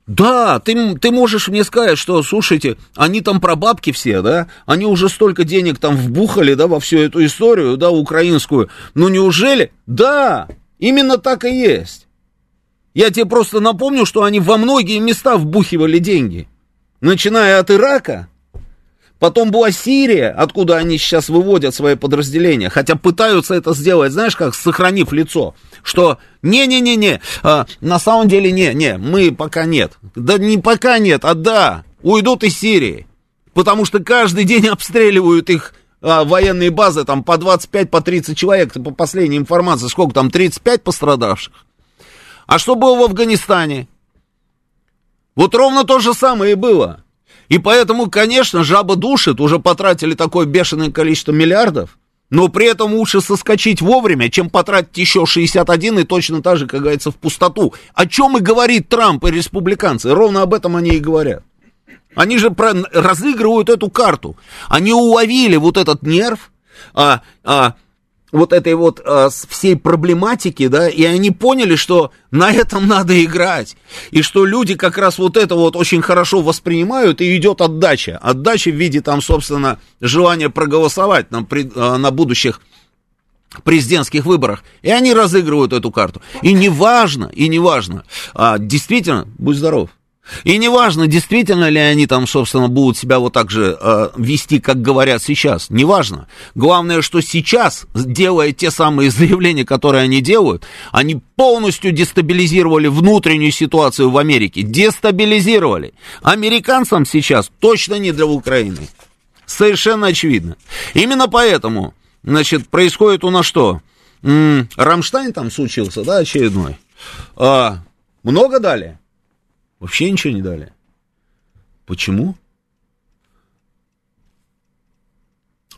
Да, ты, ты можешь мне сказать, что, слушайте, они там про бабки все, да, они уже столько денег там вбухали, да, во всю эту историю, да, украинскую. Ну, неужели? Да, именно так и есть. Я тебе просто напомню, что они во многие места вбухивали деньги. Начиная от Ирака, Потом была Сирия, откуда они сейчас выводят свои подразделения, хотя пытаются это сделать, знаешь, как сохранив лицо, что не-не-не-не, а, на самом деле не, не, мы пока нет. Да не пока нет, а да, уйдут из Сирии, потому что каждый день обстреливают их а, военные базы, там по 25, по 30 человек, по последней информации, сколько там, 35 пострадавших. А что было в Афганистане? Вот ровно то же самое и было. И поэтому, конечно, жаба душит, уже потратили такое бешеное количество миллиардов, но при этом лучше соскочить вовремя, чем потратить еще 61 и точно так же, как говорится, в пустоту. О чем и говорит Трамп и республиканцы, ровно об этом они и говорят. Они же про, разыгрывают эту карту. Они уловили вот этот нерв, а, а, вот этой вот а, всей проблематики, да, и они поняли, что на этом надо играть, и что люди как раз вот это вот очень хорошо воспринимают, и идет отдача, отдача в виде там, собственно, желания проголосовать на, а, на будущих президентских выборах, и они разыгрывают эту карту. И неважно, и неважно, а, действительно, будь здоров, и неважно, действительно ли они там, собственно, будут себя вот так же э, вести, как говорят сейчас. Неважно. Главное, что сейчас, делая те самые заявления, которые они делают, они полностью дестабилизировали внутреннюю ситуацию в Америке. Дестабилизировали. Американцам сейчас точно не для Украины. Совершенно очевидно. Именно поэтому, значит, происходит у нас что? М-м, Рамштайн там случился, да, очередной. А, много дали? Вообще ничего не дали. Почему?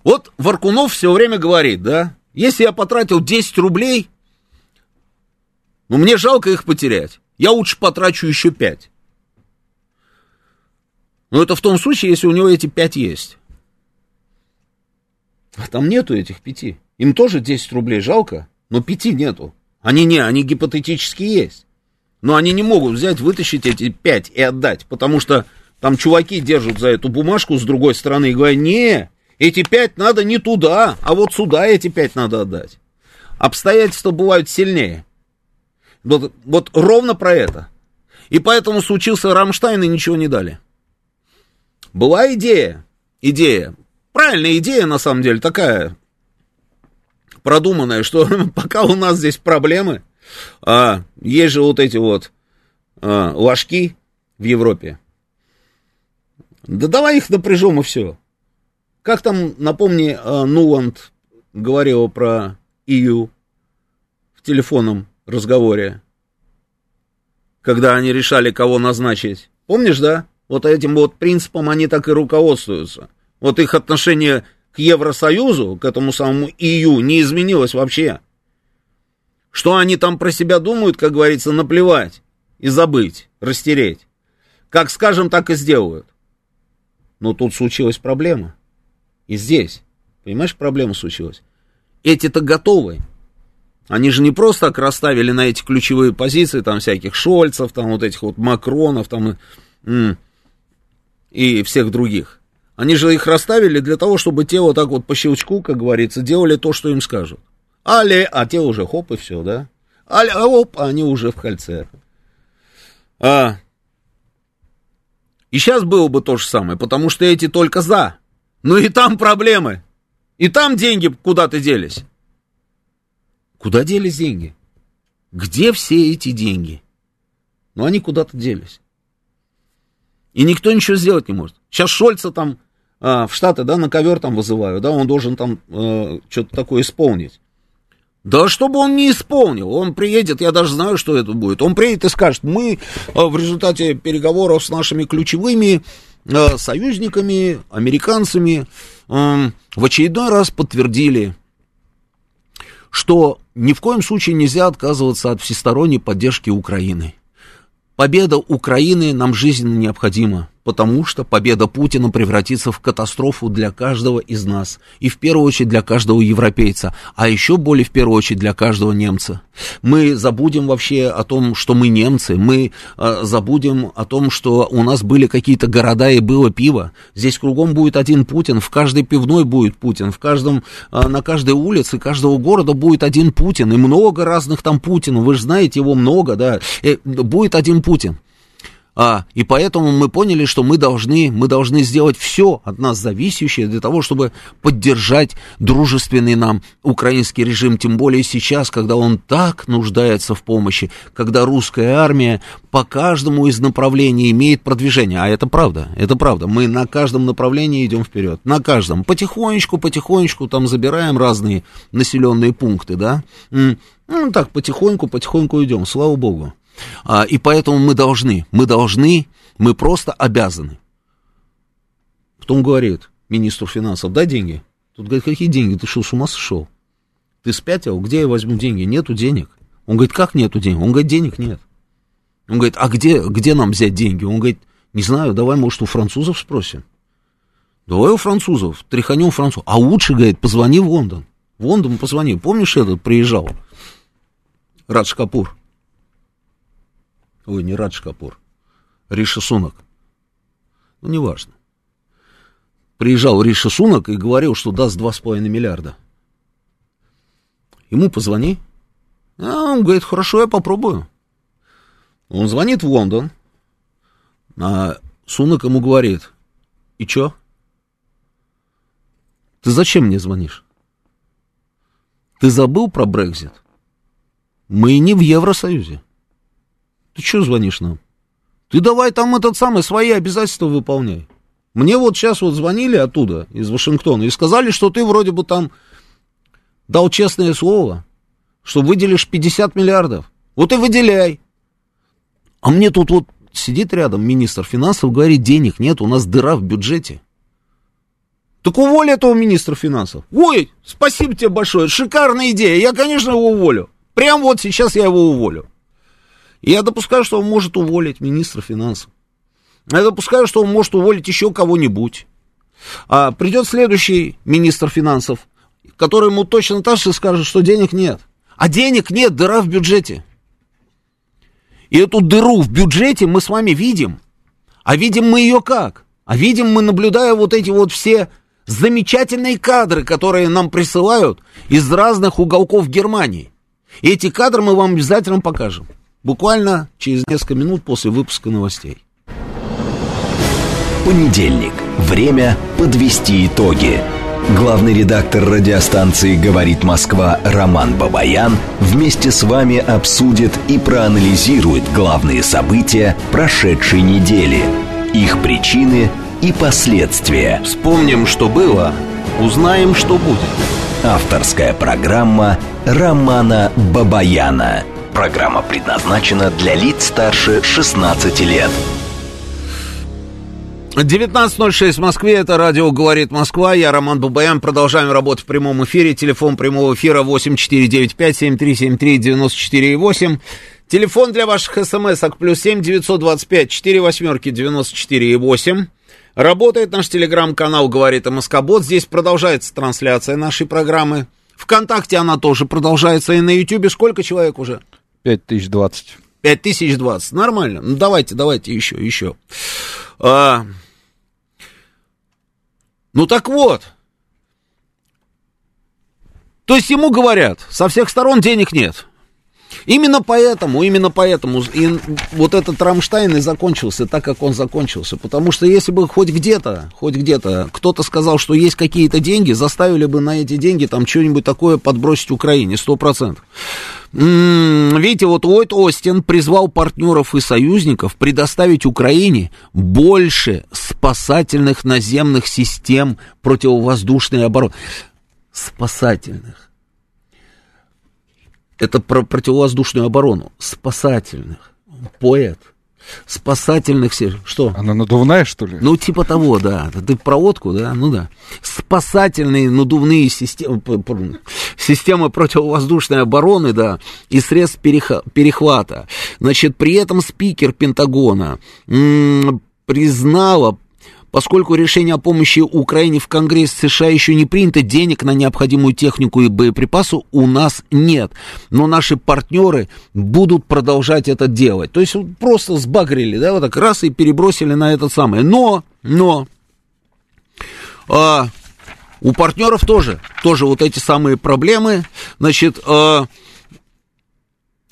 Вот Варкунов все время говорит, да, если я потратил 10 рублей, ну мне жалко их потерять. Я лучше потрачу еще 5. Но это в том случае, если у него эти 5 есть. А там нету этих пяти. Им тоже 10 рублей жалко, но пяти нету. Они не, они гипотетически есть. Но они не могут взять, вытащить эти пять и отдать, потому что там чуваки держат за эту бумажку с другой стороны и говорят, не, эти пять надо не туда, а вот сюда эти пять надо отдать. Обстоятельства бывают сильнее. Вот, вот ровно про это. И поэтому случился Рамштайн и ничего не дали. Была идея, идея, правильная идея на самом деле, такая продуманная, что пока у нас здесь проблемы, а, есть же вот эти вот а, ложки в Европе. Да давай их напряжем и все. Как там, напомни, а, Нуланд говорил про EU в телефонном разговоре, когда они решали, кого назначить. Помнишь, да? Вот этим вот принципом они так и руководствуются. Вот их отношение к Евросоюзу, к этому самому EU, не изменилось вообще. Что они там про себя думают, как говорится, наплевать и забыть, растереть. Как скажем, так и сделают. Но тут случилась проблема. И здесь, понимаешь, проблема случилась. Эти-то готовы. Они же не просто так расставили на эти ключевые позиции, там всяких Шольцев, там вот этих вот Макронов, там и, всех других. Они же их расставили для того, чтобы те вот так вот по щелчку, как говорится, делали то, что им скажут. Але, а те уже хоп и все, да? Але, а оп, они уже в кольце. А. И сейчас было бы то же самое, потому что эти только за. Но и там проблемы. И там деньги куда-то делись. Куда делись деньги? Где все эти деньги? Ну, они куда-то делись. И никто ничего сделать не может. Сейчас Шольца там а, в Штаты, да, на ковер там вызываю, да, он должен там а, что-то такое исполнить. Да чтобы он не исполнил, он приедет, я даже знаю, что это будет. Он приедет и скажет, мы а, в результате переговоров с нашими ключевыми а, союзниками, американцами, а, в очередной раз подтвердили, что ни в коем случае нельзя отказываться от всесторонней поддержки Украины. Победа Украины нам жизненно необходима потому что победа Путина превратится в катастрофу для каждого из нас, и в первую очередь для каждого европейца, а еще более в первую очередь для каждого немца. Мы забудем вообще о том, что мы немцы, мы э, забудем о том, что у нас были какие-то города и было пиво. Здесь кругом будет один Путин, в каждой пивной будет Путин, в каждом, э, на каждой улице каждого города будет один Путин, и много разных там Путинов, вы же знаете его много, да, и будет один Путин. А, и поэтому мы поняли, что мы должны, мы должны сделать все от нас зависящее для того, чтобы поддержать дружественный нам украинский режим, тем более сейчас, когда он так нуждается в помощи, когда русская армия по каждому из направлений имеет продвижение. А это правда, это правда. Мы на каждом направлении идем вперед, на каждом. Потихонечку, потихонечку там забираем разные населенные пункты, да. Ну, так, потихоньку, потихоньку идем, слава богу. А, и поэтому мы должны, мы должны, мы просто обязаны. Потом говорит министру финансов, дай деньги. Тут говорит, какие деньги? Ты что, с ума сошел? Ты спятил? Где я возьму деньги? Нету денег. Он говорит, как нету денег? Он говорит, денег нет. Он говорит, а где, где нам взять деньги? Он говорит, не знаю, давай, может, у французов спросим. Давай у французов, тряханем французов. А лучше, говорит, позвони в Лондон. В Лондон позвони. Помнишь этот приезжал? Радж Капур. Ой, не Радж Капур. Риша Сунок. Ну, неважно. Приезжал Риша Сунок и говорил, что даст 2,5 миллиарда. Ему позвони. А он говорит, хорошо, я попробую. Он звонит в Лондон, а Сунок ему говорит, и чё? Ты зачем мне звонишь? Ты забыл про Брекзит? Мы не в Евросоюзе. Ты что звонишь нам? Ты давай там этот самый, свои обязательства выполняй. Мне вот сейчас вот звонили оттуда, из Вашингтона, и сказали, что ты вроде бы там дал честное слово, что выделишь 50 миллиардов. Вот и выделяй. А мне тут вот сидит рядом министр финансов, говорит, денег нет, у нас дыра в бюджете. Так уволь этого министра финансов. Ой, спасибо тебе большое, шикарная идея, я, конечно, его уволю. Прям вот сейчас я его уволю. Я допускаю, что он может уволить министра финансов. Я допускаю, что он может уволить еще кого-нибудь. А придет следующий министр финансов, который ему точно так же скажет, что денег нет. А денег нет, дыра в бюджете. И эту дыру в бюджете мы с вами видим. А видим мы ее как? А видим мы, наблюдая вот эти вот все замечательные кадры, которые нам присылают из разных уголков Германии. И эти кадры мы вам обязательно покажем. Буквально через несколько минут после выпуска новостей. Понедельник. Время подвести итоги. Главный редактор радиостанции «Говорит Москва» Роман Бабаян вместе с вами обсудит и проанализирует главные события прошедшей недели, их причины и последствия. Вспомним, что было, узнаем, что будет. Авторская программа Романа Бабаяна. Программа предназначена для лиц старше 16 лет. 19.06 в Москве, это радио «Говорит Москва», я Роман Бабаян, продолжаем работу в прямом эфире, телефон прямого эфира 8495-7373-94,8, телефон для ваших смс-ок плюс 7 925 4 восьмерки 94,8, работает наш телеграм-канал «Говорит Москобот», здесь продолжается трансляция нашей программы, ВКонтакте она тоже продолжается, и на Ютьюбе сколько человек уже? 5020. 5020, нормально, ну давайте, давайте еще, еще. А, ну так вот. То есть ему говорят, со всех сторон денег нет. Именно поэтому, именно поэтому и вот этот Рамштайн и закончился так, как он закончился. Потому что если бы хоть где-то, хоть где-то кто-то сказал, что есть какие-то деньги, заставили бы на эти деньги там что-нибудь такое подбросить Украине, сто процентов. Видите, вот Уайт Остин призвал партнеров и союзников предоставить Украине больше спасательных наземных систем противовоздушной обороны. Спасательных. Это про противовоздушную оборону. Спасательных. Поэт спасательных сил. Что? Она надувная, что ли? Ну, типа того, да. Ты проводку, да? Ну да. Спасательные надувные системы, системы противовоздушной обороны, да, и средств перехвата. Значит, при этом спикер Пентагона признала Поскольку решение о помощи Украине в Конгресс США еще не принято, денег на необходимую технику и боеприпасы у нас нет. Но наши партнеры будут продолжать это делать. То есть просто сбагрили, да, вот так раз и перебросили на это самое. Но, но, а, у партнеров тоже, тоже вот эти самые проблемы, значит, а,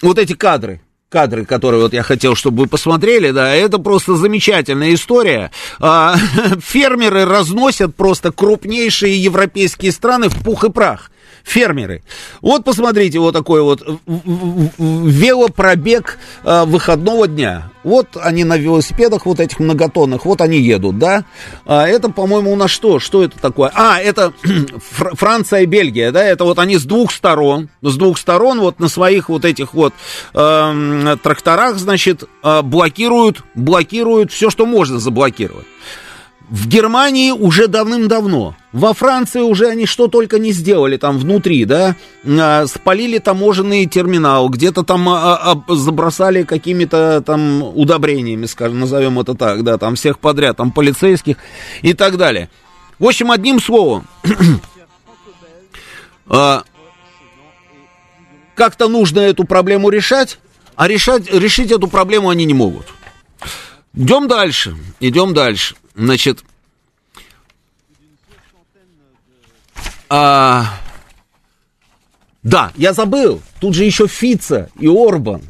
вот эти кадры, кадры, которые вот я хотел, чтобы вы посмотрели, да, это просто замечательная история. А, фермеры разносят просто крупнейшие европейские страны в пух и прах фермеры. Вот посмотрите, вот такой вот велопробег э, выходного дня. Вот они на велосипедах вот этих многотонных, вот они едут, да. А это, по-моему, у нас что? Что это такое? А, это Франция и Бельгия, да, это вот они с двух сторон, с двух сторон вот на своих вот этих вот э, тракторах, значит, э, блокируют, блокируют все, что можно заблокировать. В Германии уже давным-давно. Во Франции уже они что только не сделали там внутри, да. А, спалили таможенный терминал, где-то там а, а, забросали какими-то там удобрениями, скажем, назовем это так, да, там всех подряд, там полицейских и так далее. В общем, одним словом, как-то нужно эту проблему решать, а решать, решить эту проблему они не могут. Идем дальше, идем дальше. Значит, а, да, я забыл, тут же еще Фица и Орбан.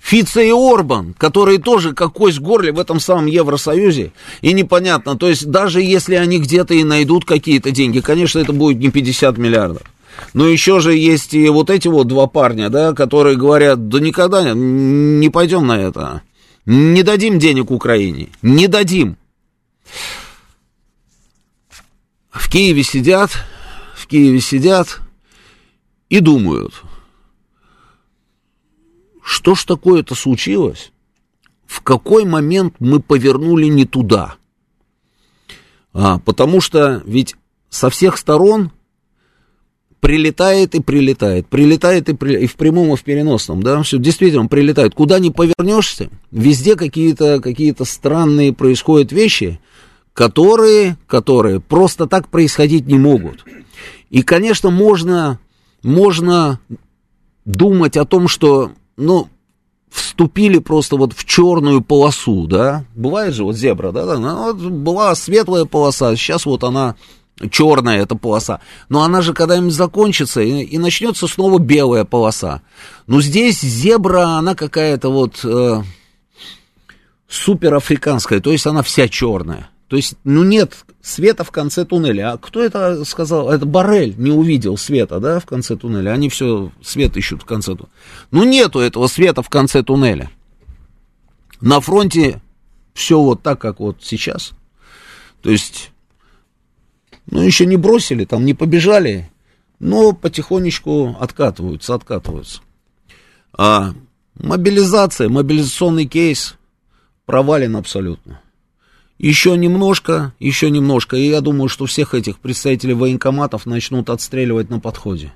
Фица и Орбан, которые тоже как кость горле в этом самом Евросоюзе, и непонятно, то есть даже если они где-то и найдут какие-то деньги, конечно, это будет не 50 миллиардов. Но еще же есть и вот эти вот два парня, да, которые говорят, да никогда не пойдем на это, не дадим денег Украине, не дадим. В Киеве сидят, в Киеве сидят и думают, что ж такое-то случилось, в какой момент мы повернули не туда. А, потому что ведь со всех сторон прилетает и прилетает, прилетает и, при, и в прямом, и в переносном, да, все действительно прилетает. Куда ни повернешься, везде какие-то какие странные происходят вещи, которые, которые просто так происходить не могут. И, конечно, можно, можно думать о том, что, ну, вступили просто вот в черную полосу, да, бывает же вот зебра, да, да, ну, вот была светлая полоса, сейчас вот она черная эта полоса, но она же когда-нибудь закончится и, и начнется снова белая полоса. Но здесь зебра, она какая-то вот э, супер африканская, то есть она вся черная. То есть, ну нет света в конце туннеля. А кто это сказал? Это Барель не увидел света, да, в конце туннеля. Они все свет ищут в конце туннеля. Ну нету этого света в конце туннеля. На фронте все вот так, как вот сейчас. То есть, ну еще не бросили, там не побежали, но потихонечку откатываются, откатываются. А мобилизация, мобилизационный кейс провален абсолютно. Еще немножко, еще немножко, и я думаю, что всех этих представителей военкоматов начнут отстреливать на подходе.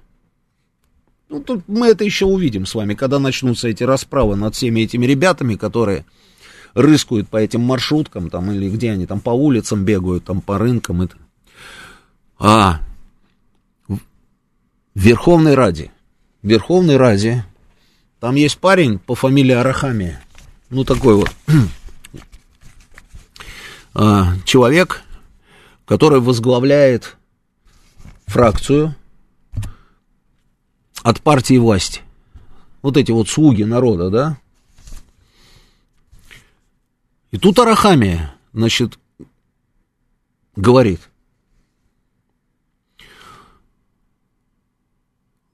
Ну, тут мы это еще увидим с вами, когда начнутся эти расправы над всеми этими ребятами, которые рыскают по этим маршруткам, там, или где они там по улицам бегают, там, по рынкам. Это. А, в Верховной Раде, в Верховной Раде, там есть парень по фамилии Арахамия, ну, такой вот человек, который возглавляет фракцию от партии власти. Вот эти вот слуги народа, да? И тут Арахамия, значит, говорит.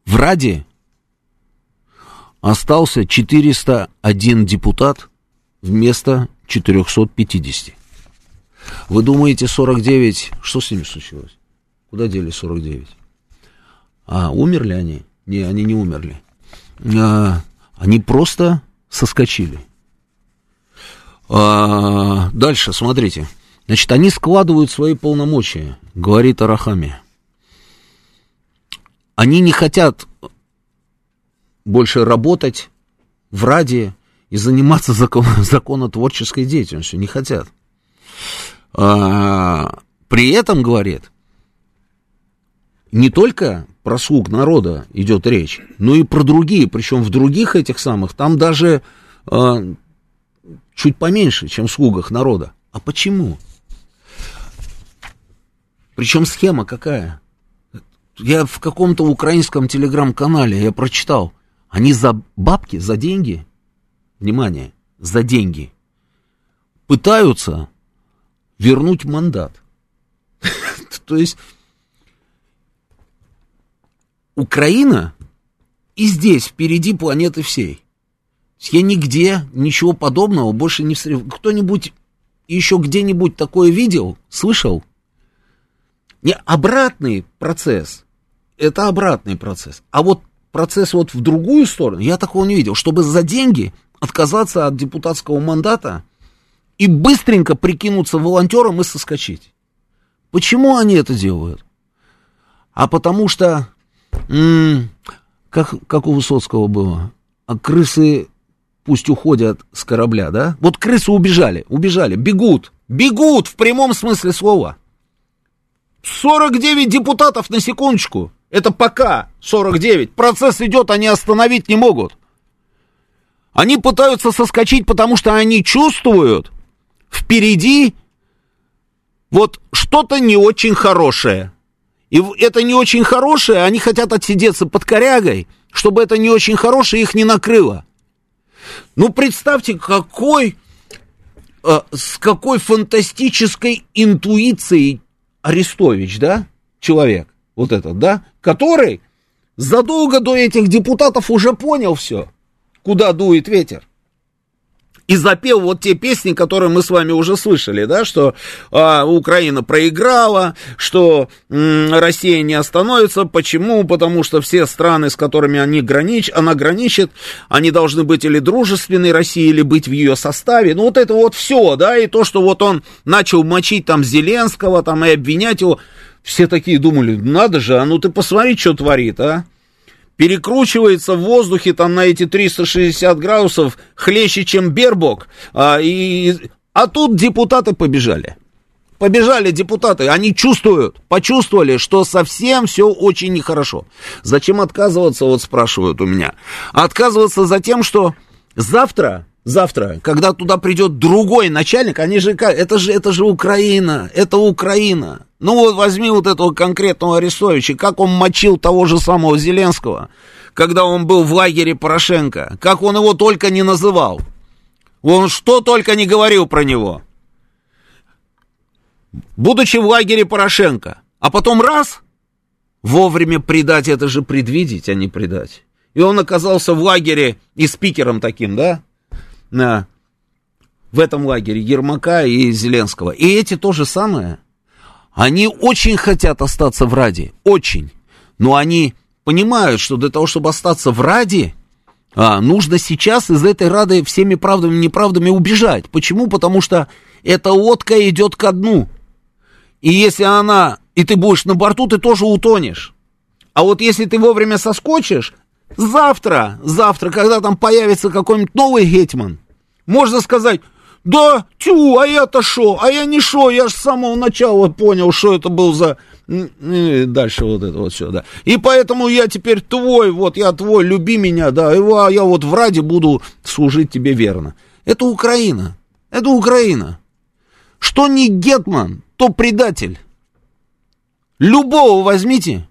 В Раде остался 401 депутат вместо 450. Вы думаете, 49... Что с ними случилось? Куда дели 49? А, умерли они? Не, они не умерли. А, они просто соскочили. А, дальше, смотрите. Значит, они складывают свои полномочия, говорит Арахами. Они не хотят больше работать в Раде и заниматься закон, законотворческой деятельностью. Не хотят. А, при этом, говорит, не только про слуг народа идет речь, но и про другие, причем в других этих самых, там даже а, чуть поменьше, чем в слугах народа. А почему? Причем схема какая? Я в каком-то украинском телеграм-канале я прочитал. Они за бабки, за деньги, внимание, за деньги пытаются вернуть мандат. То есть Украина и здесь, впереди планеты всей. Я нигде ничего подобного больше не встретил. Кто-нибудь еще где-нибудь такое видел, слышал? Не, обратный процесс. Это обратный процесс. А вот процесс вот в другую сторону, я такого не видел. Чтобы за деньги отказаться от депутатского мандата – и быстренько прикинуться волонтером и соскочить. Почему они это делают? А потому что, как, как у Высоцкого было, а крысы пусть уходят с корабля, да? Вот крысы убежали, убежали, бегут, бегут в прямом смысле слова. 49 депутатов на секундочку. Это пока 49. Процесс идет, они остановить не могут. Они пытаются соскочить, потому что они чувствуют, впереди вот что-то не очень хорошее. И это не очень хорошее, они хотят отсидеться под корягой, чтобы это не очень хорошее их не накрыло. Ну, представьте, какой, э, с какой фантастической интуицией Арестович, да, человек, вот этот, да, который задолго до этих депутатов уже понял все, куда дует ветер и запел вот те песни, которые мы с вами уже слышали, да, что а, Украина проиграла, что м, Россия не остановится. Почему? Потому что все страны, с которыми они гранич, она граничит, они должны быть или дружественной России, или быть в ее составе. Ну, вот это вот все, да, и то, что вот он начал мочить там Зеленского, там, и обвинять его. Все такие думали, надо же, а ну ты посмотри, что творит, а. Перекручивается в воздухе там на эти 360 градусов хлеще, чем Бербок. А, и, а тут депутаты побежали. Побежали депутаты, они чувствуют, почувствовали, что совсем все очень нехорошо. Зачем отказываться, вот спрашивают у меня. Отказываться за тем, что завтра завтра, когда туда придет другой начальник, они же, это же, это же Украина, это Украина. Ну вот возьми вот этого конкретного Арестовича, как он мочил того же самого Зеленского, когда он был в лагере Порошенко, как он его только не называл. Он что только не говорил про него. Будучи в лагере Порошенко, а потом раз, вовремя предать, это же предвидеть, а не предать. И он оказался в лагере и спикером таким, да, на, в этом лагере Ермака и Зеленского. И эти то же самое. Они очень хотят остаться в Раде, очень. Но они понимают, что для того, чтобы остаться в Раде, а, нужно сейчас из этой Рады всеми правдами и неправдами убежать. Почему? Потому что эта лодка идет ко дну. И если она, и ты будешь на борту, ты тоже утонешь. А вот если ты вовремя соскочишь, Завтра, завтра, когда там появится какой-нибудь новый гетьман, можно сказать, да, тю, а я-то шо, а я не шо, я ж с самого начала понял, что это был за... И дальше вот это вот все, да. И поэтому я теперь твой, вот я твой, люби меня, да, и а я вот в Раде буду служить тебе верно. Это Украина, это Украина. Что не Гетман, то предатель. Любого возьмите,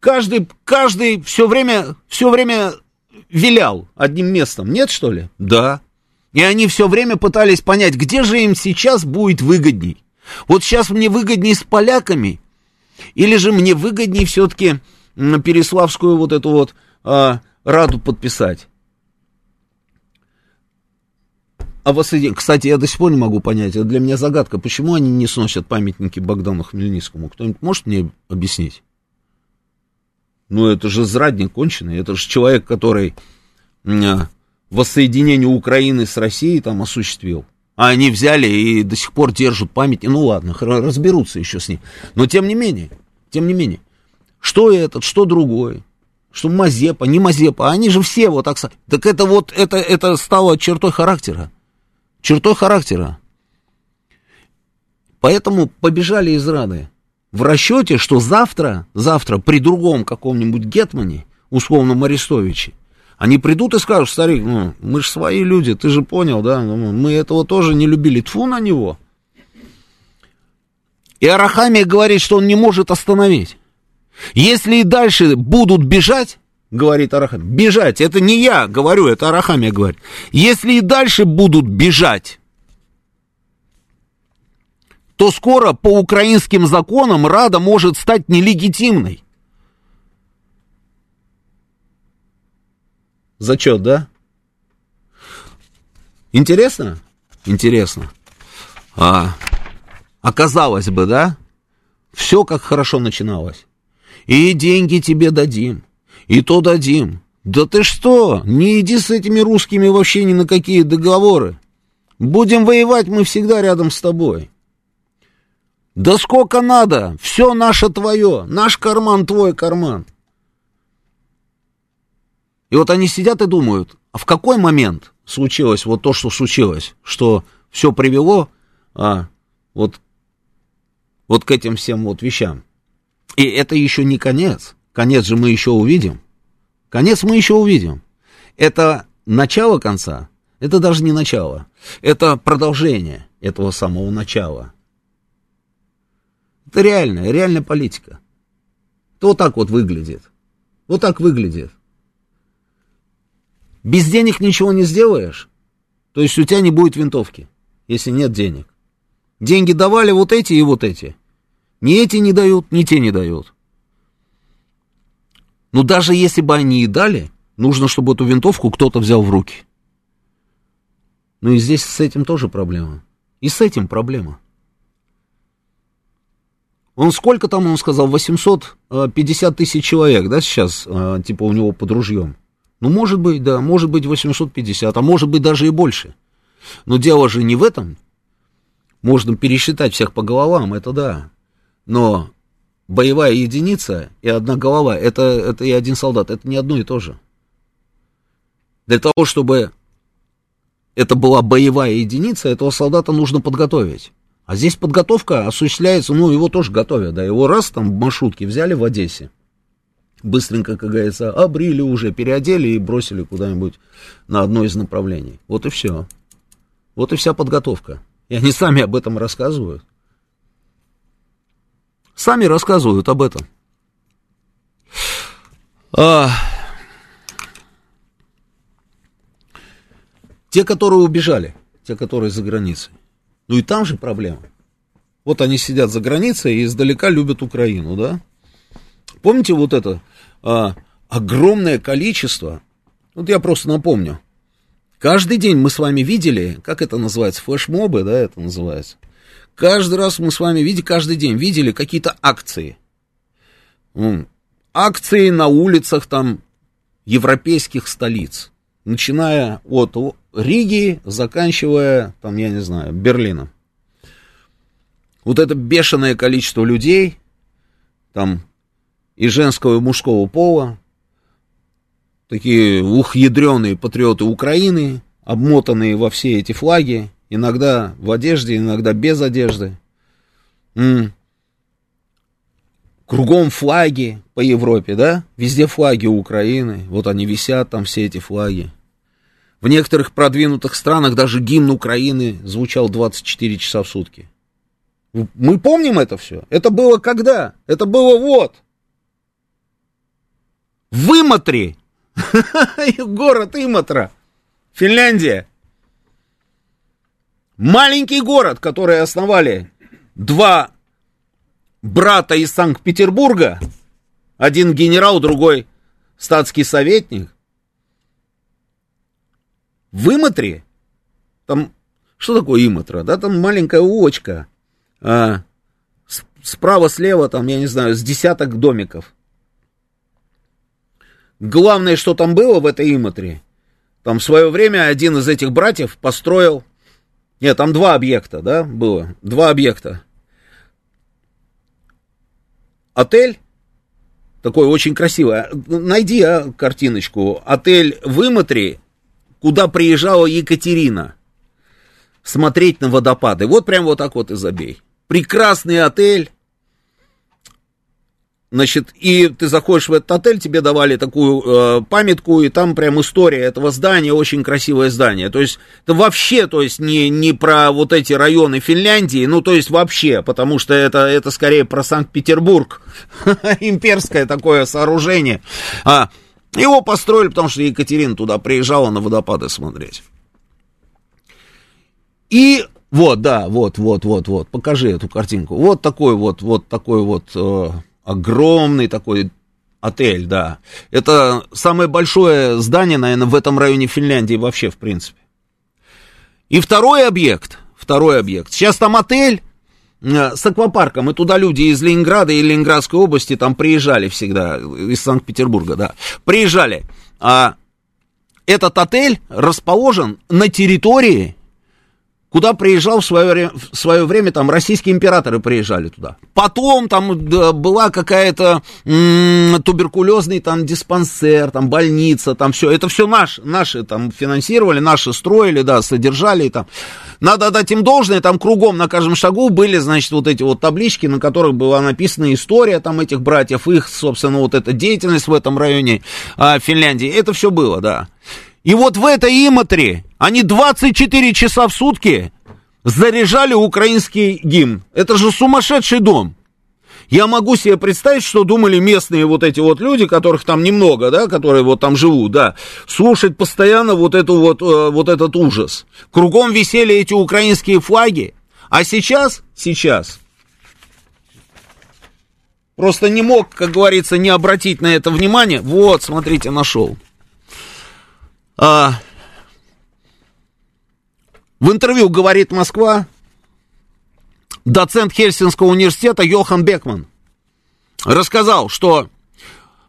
каждый, каждый все время, все время вилял одним местом. Нет, что ли? Да. И они все время пытались понять, где же им сейчас будет выгодней. Вот сейчас мне выгодней с поляками, или же мне выгодней все-таки Переславскую вот эту вот а, раду подписать. А воссоедин... Кстати, я до сих пор не могу понять, это для меня загадка, почему они не сносят памятники Богдану Хмельницкому. Кто-нибудь может мне объяснить? Ну, это же зрадник конченый, это же человек, который а, воссоединение Украины с Россией там осуществил. А они взяли и до сих пор держат память. Ну ладно, разберутся еще с ним. Но тем не менее, тем не менее, что этот, что другой, что Мазепа, не Мазепа, они же все вот так... Так это вот, это, это стало чертой характера. Чертой характера. Поэтому побежали из Рады в расчете, что завтра, завтра при другом каком-нибудь Гетмане, условном Арестовиче, они придут и скажут, старик, ну, мы же свои люди, ты же понял, да, ну, мы этого тоже не любили, тфу на него. И Арахамия говорит, что он не может остановить. Если и дальше будут бежать, говорит Арахамия, бежать, это не я говорю, это Арахамия говорит, если и дальше будут бежать, то скоро по украинским законам Рада может стать нелегитимной. Зачет, да? Интересно? Интересно. А, оказалось бы, да? Все как хорошо начиналось. И деньги тебе дадим, и то дадим. Да ты что, не иди с этими русскими вообще ни на какие договоры. Будем воевать мы всегда рядом с тобой. Да сколько надо, все наше твое, наш карман твой карман. И вот они сидят и думают, а в какой момент случилось вот то, что случилось, что все привело а, вот, вот к этим всем вот вещам. И это еще не конец. Конец же мы еще увидим. Конец мы еще увидим. Это начало конца. Это даже не начало. Это продолжение этого самого начала. Это реальная, реальная политика. Это вот так вот выглядит. Вот так выглядит. Без денег ничего не сделаешь. То есть у тебя не будет винтовки, если нет денег. Деньги давали вот эти и вот эти. Ни эти не дают, ни те не дают. Но даже если бы они и дали, нужно, чтобы эту винтовку кто-то взял в руки. Ну и здесь с этим тоже проблема. И с этим проблема. Он сколько там, он сказал, 850 тысяч человек, да, сейчас, а, типа, у него под ружьем. Ну, может быть, да, может быть 850, а может быть даже и больше. Но дело же не в этом. Можно пересчитать всех по головам, это да. Но боевая единица и одна голова, это, это и один солдат, это не одно и то же. Для того, чтобы это была боевая единица, этого солдата нужно подготовить. А здесь подготовка осуществляется, ну, его тоже готовят, да, его раз там в маршрутке взяли в Одессе, быстренько, как говорится, обрили уже, переодели и бросили куда-нибудь на одно из направлений. Вот и все. Вот и вся подготовка. И они сами об этом рассказывают. Сами рассказывают об этом. А... Те, которые убежали, те, которые за границей. Ну и там же проблема. Вот они сидят за границей и издалека любят Украину, да? Помните вот это а, огромное количество? Вот я просто напомню. Каждый день мы с вами видели, как это называется, флешмобы, да, это называется. Каждый раз мы с вами видели, каждый день видели какие-то акции. Акции на улицах там европейских столиц. Начиная от Риги, заканчивая, там, я не знаю, Берлином. Вот это бешеное количество людей, там, и женского, и мужского пола, такие ухъядреные патриоты Украины, обмотанные во все эти флаги, иногда в одежде, иногда без одежды. М-м. Кругом флаги по Европе, да? Везде флаги Украины. Вот они висят, там все эти флаги. В некоторых продвинутых странах даже гимн Украины звучал 24 часа в сутки. Мы помним это все. Это было когда? Это было вот. В Иматре. Город Иматра. Финляндия. Маленький город, который основали два брата из Санкт-Петербурга. Один генерал, другой статский советник. В Иматре, там, что такое Иматра? Да, там маленькая улочка, а, справа-слева, там, я не знаю, с десяток домиков. Главное, что там было в этой Иматре, там в свое время один из этих братьев построил, нет, там два объекта, да, было, два объекта. Отель, такой очень красивый, найди а, картиночку, отель в Иматре куда приезжала Екатерина смотреть на водопады. Вот прям вот так вот и забей. Прекрасный отель. Значит, и ты заходишь в этот отель, тебе давали такую э, памятку, и там прям история этого здания, очень красивое здание. То есть, это вообще, то есть, не, не про вот эти районы Финляндии, ну, то есть, вообще, потому что это, это скорее про Санкт-Петербург, имперское такое сооружение. А, его построили, потому что Екатерина туда приезжала на водопады смотреть. И вот, да, вот, вот, вот, вот, покажи эту картинку. Вот такой вот, вот такой вот э, огромный такой отель, да. Это самое большое здание, наверное, в этом районе Финляндии вообще, в принципе. И второй объект, второй объект. Сейчас там отель, с аквапарком, и туда люди из Ленинграда и Ленинградской области там приезжали всегда, из Санкт-Петербурга, да, приезжали. А этот отель расположен на территории куда приезжал в свое, в свое время, там, российские императоры приезжали туда. Потом там да, была какая-то м- туберкулезный там диспансер, там, больница, там все. Это все наш, наши там финансировали, наши строили, да, содержали там. Надо дать им должное, там кругом на каждом шагу были, значит, вот эти вот таблички, на которых была написана история там этих братьев, их, собственно, вот эта деятельность в этом районе а, Финляндии. Это все было, да. И вот в этой Иматре они 24 часа в сутки заряжали украинский гимн. Это же сумасшедший дом. Я могу себе представить, что думали местные вот эти вот люди, которых там немного, да, которые вот там живут, да, слушать постоянно вот эту вот, э, вот этот ужас. Кругом висели эти украинские флаги, а сейчас, сейчас, просто не мог, как говорится, не обратить на это внимание. Вот, смотрите, нашел. А, в интервью говорит Москва доцент Хельсинского университета Йохан Бекман рассказал, что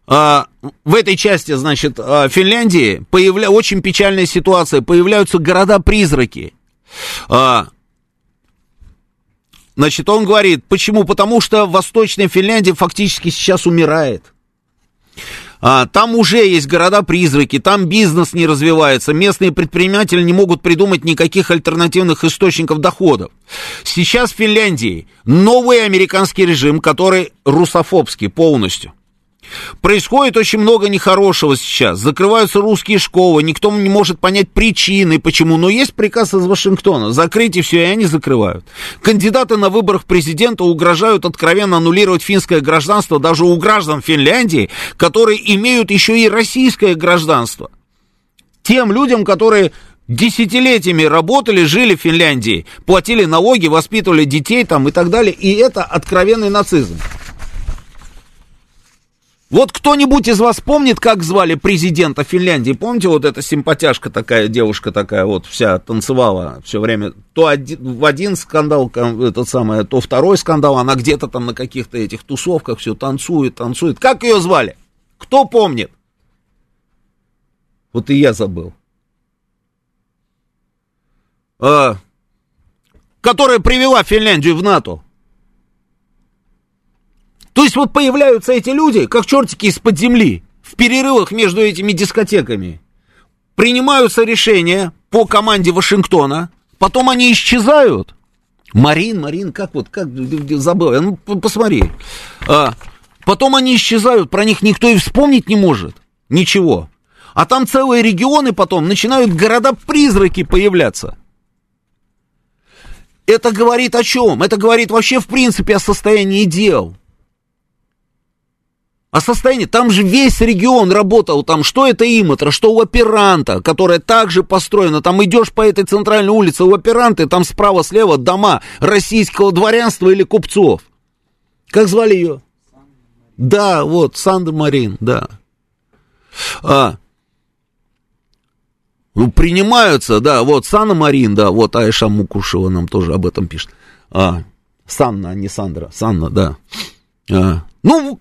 а, в этой части, значит, а, Финляндии появля... очень печальная ситуация. Появляются города-призраки. А, Значит, он говорит, почему? Потому что Восточная Финляндия фактически сейчас умирает. А, там уже есть города-призраки, там бизнес не развивается, местные предприниматели не могут придумать никаких альтернативных источников доходов. Сейчас в Финляндии новый американский режим, который русофобский полностью. Происходит очень много нехорошего сейчас. Закрываются русские школы, никто не может понять причины, почему. Но есть приказ из Вашингтона. Закрыть и все, и они закрывают. Кандидаты на выборах президента угрожают откровенно аннулировать финское гражданство даже у граждан Финляндии, которые имеют еще и российское гражданство. Тем людям, которые десятилетиями работали, жили в Финляндии, платили налоги, воспитывали детей там и так далее. И это откровенный нацизм. Вот кто-нибудь из вас помнит, как звали президента Финляндии? Помните, вот эта симпатяшка такая, девушка такая, вот вся танцевала все время. То один, в один скандал, этот самый, то второй скандал, она где-то там на каких-то этих тусовках все танцует, танцует. Как ее звали? Кто помнит? Вот и я забыл. А, которая привела Финляндию в НАТО. То есть вот появляются эти люди, как чертики из-под земли, в перерывах между этими дискотеками. Принимаются решения по команде Вашингтона, потом они исчезают. Марин, Марин, как вот, как забыл, ну посмотри. А, потом они исчезают, про них никто и вспомнить не может. Ничего. А там целые регионы потом начинают города-призраки появляться. Это говорит о чем? Это говорит вообще в принципе о состоянии дел. А состояние, там же весь регион работал, там что это Иматра, что у операнта, которая также построена, там идешь по этой центральной улице, у операнты, там справа-слева дома российского дворянства или купцов. Как звали ее? Да, вот, Сандра Марин, да. А, ну, принимаются, да, вот, Сана Марин, да, вот Айша Мукушева нам тоже об этом пишет. А, Санна, а не Сандра, Санна, да. А, ну,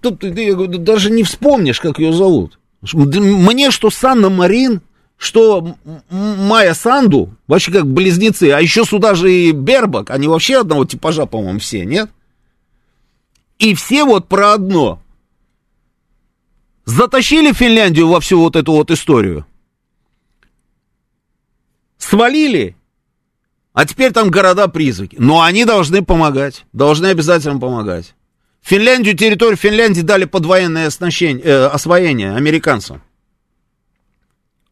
даже не вспомнишь, как ее зовут. Мне что Санна Марин, что Майя Санду, вообще как близнецы, а еще сюда же и Бербак, они вообще одного типажа, по-моему, все, нет? И все вот про одно. Затащили Финляндию во всю вот эту вот историю. Свалили. А теперь там города-призраки. Но они должны помогать. Должны обязательно помогать. Финляндию, территорию Финляндии дали под военное оснащение, э, освоение американцам.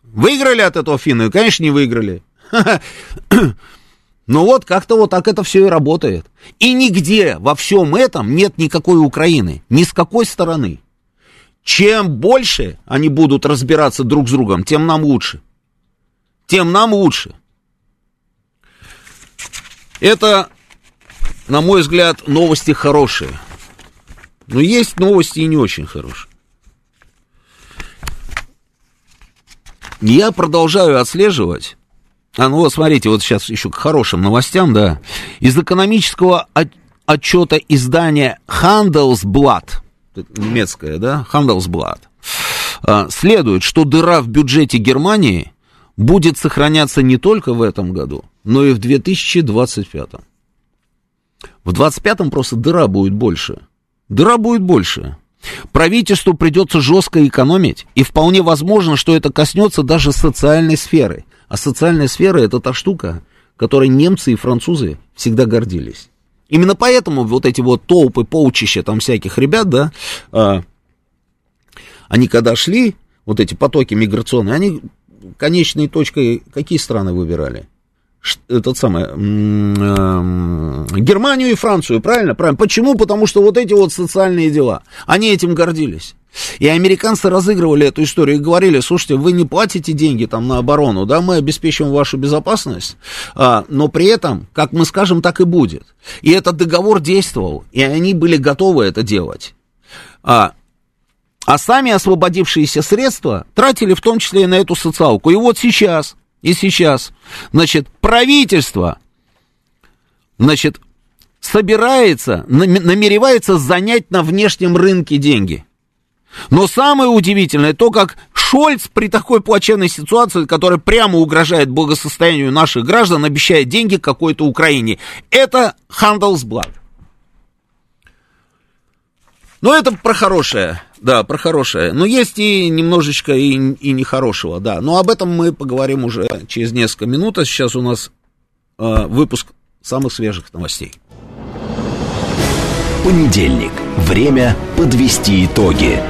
Выиграли от этого финны? Конечно, не выиграли. Но вот как-то вот так это все и работает. И нигде во всем этом нет никакой Украины. Ни с какой стороны. Чем больше они будут разбираться друг с другом, тем нам лучше. Тем нам лучше. Это, на мой взгляд, новости хорошие. Но есть новости и не очень хорошие. Я продолжаю отслеживать. А ну вот смотрите, вот сейчас еще к хорошим новостям, да. Из экономического от, отчета издания Handelsblatt, немецкое, да, Handelsblatt, а, следует, что дыра в бюджете Германии будет сохраняться не только в этом году, но и в 2025. В 2025 просто дыра будет больше – дыра будет больше. Правительству придется жестко экономить, и вполне возможно, что это коснется даже социальной сферы. А социальная сфера это та штука, которой немцы и французы всегда гордились. Именно поэтому вот эти вот толпы, полчища там всяких ребят, да, а, они когда шли, вот эти потоки миграционные, они конечной точкой какие страны выбирали? Этот самый, эм, Германию и Францию, правильно? Правильно. Почему? Потому что вот эти вот социальные дела, они этим гордились. И американцы разыгрывали эту историю и говорили, слушайте, вы не платите деньги там на оборону, да, мы обеспечим вашу безопасность, а, но при этом, как мы скажем, так и будет. И этот договор действовал, и они были готовы это делать. А, а сами освободившиеся средства тратили в том числе и на эту социалку. И вот сейчас и сейчас, значит, правительство, значит, собирается, намеревается занять на внешнем рынке деньги. Но самое удивительное то, как Шольц при такой плачевной ситуации, которая прямо угрожает благосостоянию наших граждан, обещает деньги какой-то Украине. Это Handelsblatt. Но это про хорошее, да, про хорошее. Но есть и немножечко и, и нехорошего, да. Но об этом мы поговорим уже через несколько минут. А сейчас у нас э, выпуск самых свежих новостей. Понедельник. Время подвести итоги.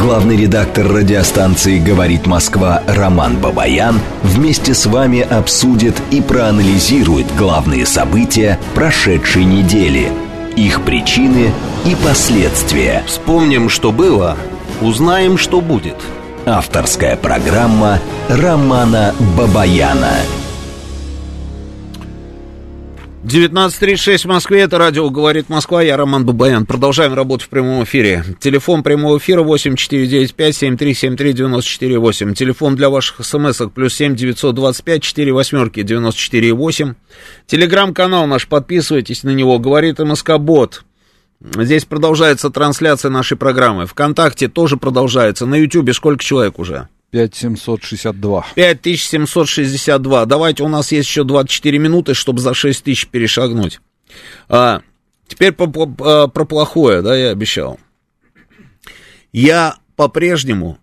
Главный редактор радиостанции «Говорит Москва» Роман Бабаян вместе с вами обсудит и проанализирует главные события прошедшей недели, их причины и последствия. Вспомним, что было, узнаем, что будет. Авторская программа Романа Бабаяна. 19.36 в Москве, это радио «Говорит Москва», я Роман Бабаян. Продолжаем работу в прямом эфире. Телефон прямого эфира 8495-7373-94-8. Телефон для ваших смс-ок плюс 7 925 4 восьмерки 94-8. Телеграм-канал наш, подписывайтесь на него, «Говорит МСК Бот». Здесь продолжается трансляция нашей программы. Вконтакте тоже продолжается. На Ютьюбе сколько человек уже? 5762. 5762. Давайте, у нас есть еще 24 минуты, чтобы за 6 тысяч перешагнуть. А, теперь про, про, про плохое, да, я обещал. Я по-прежнему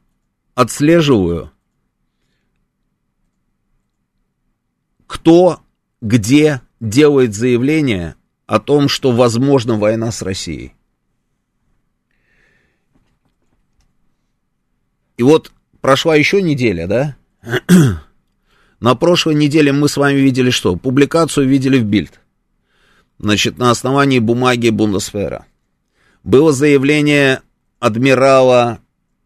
отслеживаю, кто, где делает заявление о том, что возможна война с Россией. И вот прошла еще неделя, да? На прошлой неделе мы с вами видели что? Публикацию видели в Бильд. Значит, на основании бумаги Бундесфера. Было заявление адмирала,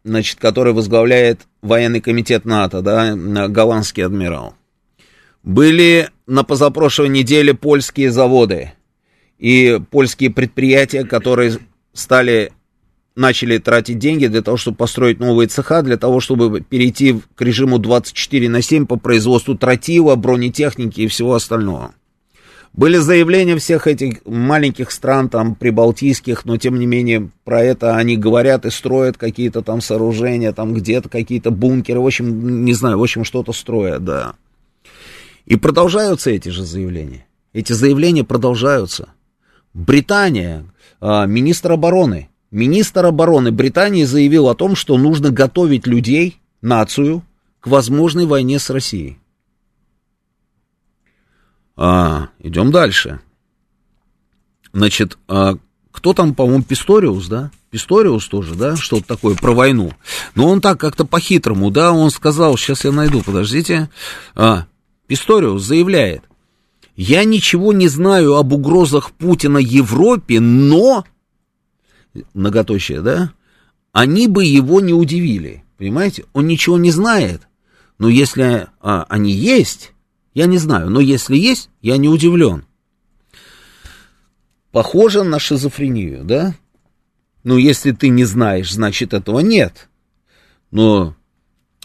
значит, который возглавляет военный комитет НАТО, да, голландский адмирал. Были на позапрошлой неделе польские заводы и польские предприятия, которые стали начали тратить деньги для того, чтобы построить новые цеха, для того, чтобы перейти к режиму 24 на 7 по производству тротила, бронетехники и всего остального. Были заявления всех этих маленьких стран, там, прибалтийских, но тем не менее про это они говорят и строят какие-то там сооружения, там где-то какие-то бункеры, в общем, не знаю, в общем, что-то строят, да. И продолжаются эти же заявления. Эти заявления продолжаются. Британия, а, министр обороны, Министр обороны Британии заявил о том, что нужно готовить людей, нацию, к возможной войне с Россией. А, идем дальше. Значит, а, кто там, по-моему, Писториус, да? Писториус тоже, да, что-то такое про войну. Но он так как-то по-хитрому, да, он сказал, сейчас я найду, подождите. А, Писториус заявляет, я ничего не знаю об угрозах Путина Европе, но многоточие, да, они бы его не удивили. Понимаете? Он ничего не знает. Но если а, они есть, я не знаю, но если есть, я не удивлен. Похоже на шизофрению, да? Ну, если ты не знаешь, значит этого нет. Но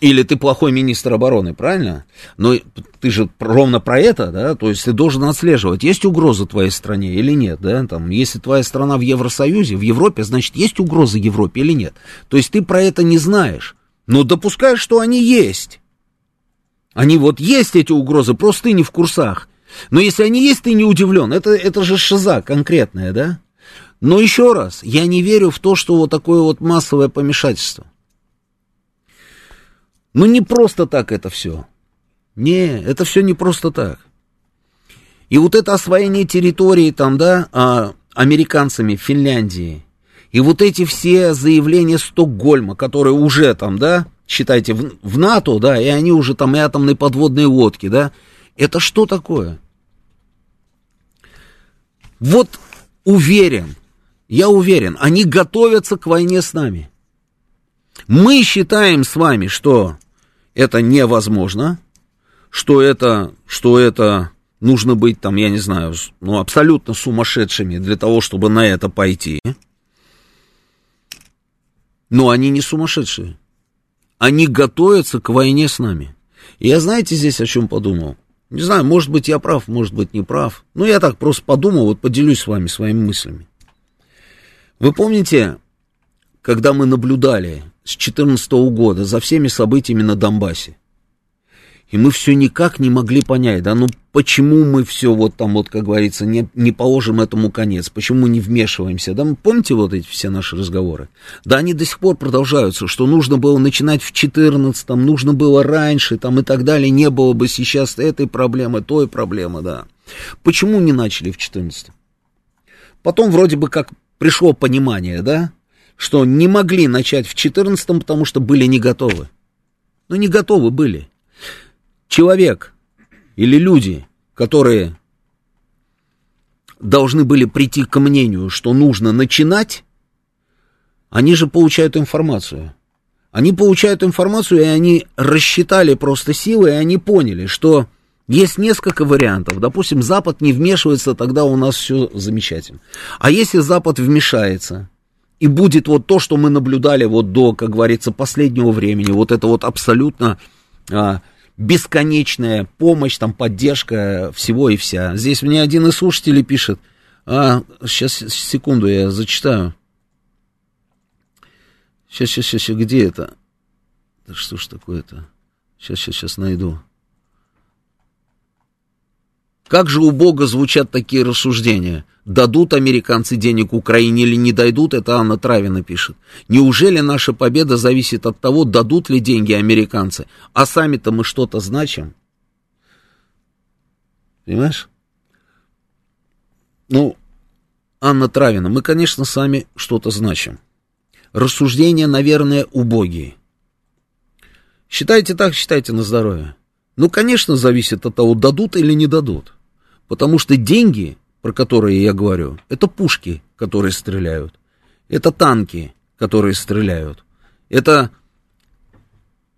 или ты плохой министр обороны, правильно? Но ты же ровно про это, да, то есть ты должен отслеживать, есть угроза твоей стране или нет, да, там, если твоя страна в Евросоюзе, в Европе, значит, есть угроза Европе или нет. То есть ты про это не знаешь, но допускаешь, что они есть. Они вот есть эти угрозы, просто ты не в курсах. Но если они есть, ты не удивлен. Это, это же шиза конкретная, да? Но еще раз, я не верю в то, что вот такое вот массовое помешательство. Ну, не просто так это все. Не, это все не просто так. И вот это освоение территории там, да, а, американцами в Финляндии, и вот эти все заявления Стокгольма, которые уже там, да, считайте, в, в НАТО, да, и они уже там и атомные подводные лодки, да, это что такое? Вот уверен, я уверен, они готовятся к войне с нами. Мы считаем с вами, что это невозможно, что это, что это нужно быть там, я не знаю, ну, абсолютно сумасшедшими для того, чтобы на это пойти. Но они не сумасшедшие. Они готовятся к войне с нами. И я знаете здесь о чем подумал? Не знаю, может быть я прав, может быть не прав. Но я так просто подумал, вот поделюсь с вами своими мыслями. Вы помните, когда мы наблюдали с 2014 года за всеми событиями на Донбассе. И мы все никак не могли понять, да, ну почему мы все вот там вот, как говорится, не, не положим этому конец, почему мы не вмешиваемся, да, помните вот эти все наши разговоры? Да, они до сих пор продолжаются, что нужно было начинать в 14 нужно было раньше, там и так далее, не было бы сейчас этой проблемы, той проблемы, да. Почему не начали в 14 Потом вроде бы как пришло понимание, да, что не могли начать в 14 потому что были не готовы. Ну, не готовы были человек или люди, которые должны были прийти к мнению, что нужно начинать, они же получают информацию. Они получают информацию, и они рассчитали просто силы, и они поняли, что есть несколько вариантов. Допустим, Запад не вмешивается, тогда у нас все замечательно. А если Запад вмешается, и будет вот то, что мы наблюдали вот до, как говорится, последнего времени, вот это вот абсолютно а, бесконечная помощь, там, поддержка всего и вся. Здесь мне один из слушателей пишет, а, сейчас, секунду, я зачитаю. Сейчас, сейчас, сейчас, где это? Да что ж такое-то? Сейчас, сейчас, сейчас найду. Как же у Бога звучат такие рассуждения? Дадут американцы денег Украине или не дадут, это Анна Травина пишет. Неужели наша победа зависит от того, дадут ли деньги американцы? А сами-то мы что-то значим? Понимаешь? Ну, Анна Травина, мы, конечно, сами что-то значим. Рассуждения, наверное, убогие. Считайте так, считайте на здоровье. Ну, конечно, зависит от того, дадут или не дадут. Потому что деньги, про которые я говорю, это пушки, которые стреляют. Это танки, которые стреляют. Это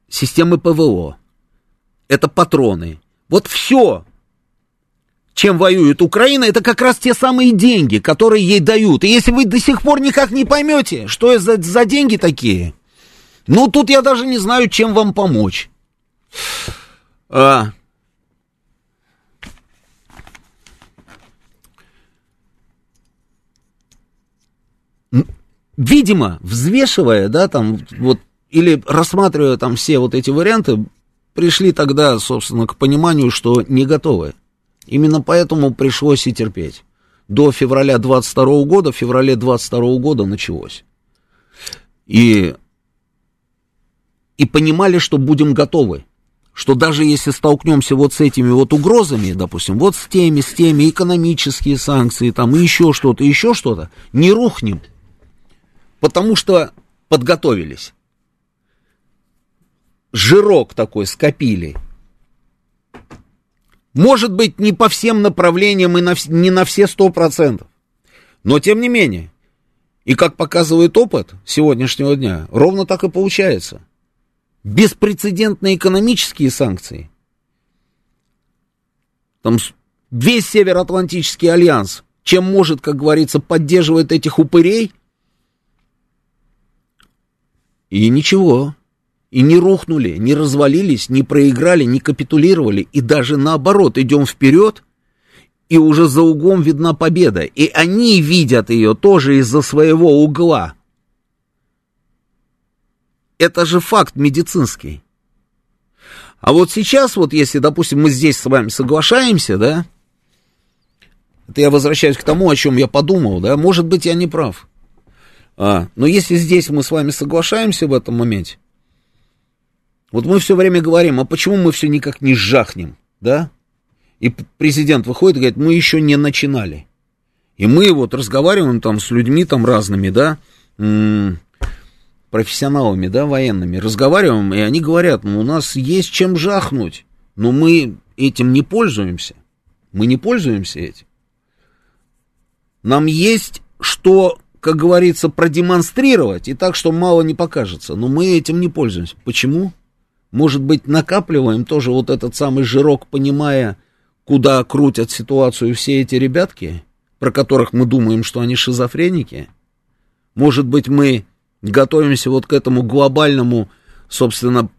системы ПВО. Это патроны. Вот все, чем воюет Украина, это как раз те самые деньги, которые ей дают. И если вы до сих пор никак не поймете, что это за, за деньги такие, ну тут я даже не знаю, чем вам помочь. А, видимо, взвешивая, да, там, вот, или рассматривая там все вот эти варианты, пришли тогда, собственно, к пониманию, что не готовы. Именно поэтому пришлось и терпеть. До февраля 22 года, в феврале 22 года началось. И, и понимали, что будем готовы. Что даже если столкнемся вот с этими вот угрозами, допустим, вот с теми, с теми экономические санкции, там, и еще что-то, еще что-то, не рухнем потому что подготовились. Жирок такой скопили. Может быть, не по всем направлениям и на, не на все сто процентов. Но тем не менее, и как показывает опыт сегодняшнего дня, ровно так и получается. Беспрецедентные экономические санкции. Там весь Североатлантический альянс, чем может, как говорится, поддерживает этих упырей – и ничего. И не рухнули, не развалились, не проиграли, не капитулировали. И даже наоборот, идем вперед, и уже за углом видна победа. И они видят ее тоже из-за своего угла. Это же факт медицинский. А вот сейчас, вот если, допустим, мы здесь с вами соглашаемся, да, это я возвращаюсь к тому, о чем я подумал, да, может быть, я не прав. А, но если здесь мы с вами соглашаемся в этом моменте, вот мы все время говорим, а почему мы все никак не жахнем, да? И президент выходит и говорит, мы еще не начинали. И мы вот разговариваем там с людьми там разными, да, профессионалами, да, военными, разговариваем, и они говорят, ну, у нас есть чем жахнуть, но мы этим не пользуемся. Мы не пользуемся этим. Нам есть что как говорится, продемонстрировать, и так, что мало не покажется. Но мы этим не пользуемся. Почему? Может быть, накапливаем тоже вот этот самый жирок, понимая, куда крутят ситуацию все эти ребятки, про которых мы думаем, что они шизофреники? Может быть, мы готовимся вот к этому глобальному, собственно,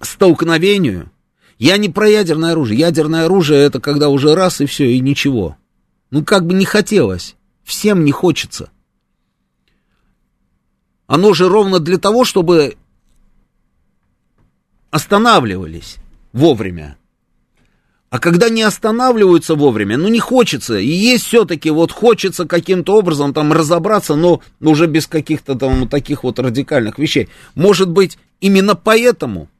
столкновению? Я не про ядерное оружие. Ядерное оружие это когда уже раз и все, и ничего. Ну, как бы не хотелось. Всем не хочется. Оно же ровно для того, чтобы останавливались вовремя. А когда не останавливаются вовремя, ну не хочется. И есть все-таки вот хочется каким-то образом там разобраться, но уже без каких-то там таких вот радикальных вещей. Может быть, именно поэтому?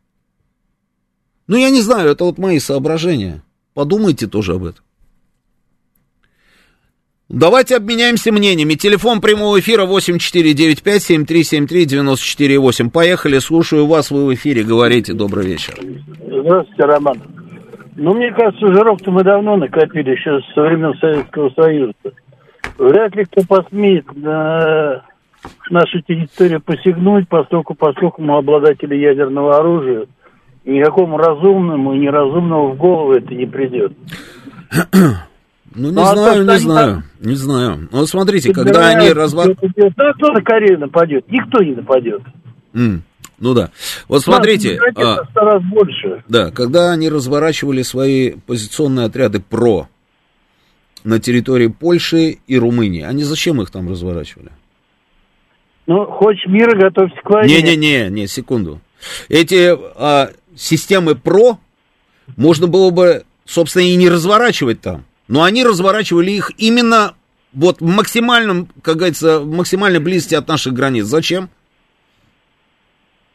Ну я не знаю, это вот мои соображения. Подумайте тоже об этом. Давайте обменяемся мнениями. Телефон прямого эфира 8495-7373-94-8. Поехали, слушаю вас, вы в эфире, говорите, добрый вечер. Здравствуйте, Роман. Ну, мне кажется, жиров-то мы давно накопили, еще со времен Советского Союза. Вряд ли кто посмеет на нашу территорию посягнуть, поскольку, поскольку мы обладатели ядерного оружия. Никакому разумному и неразумному в голову это не придет. Ну, не ну, знаю, не знаю, не знаю. Ну, смотрите, когда они разворачивают... Да, кто на Корею нападет? Никто не нападет. Mm. Ну да. Вот смотрите. А, раз больше. Да, когда они разворачивали свои позиционные отряды ПРО на территории Польши и Румынии, они зачем их там разворачивали? Ну, хочешь мира, готовься к войне. Не-не-не, не, секунду. Эти а, системы ПРО можно было бы, собственно, и не разворачивать там. Но они разворачивали их именно вот в максимальном, как говорится, в максимальной близости от наших границ. Зачем?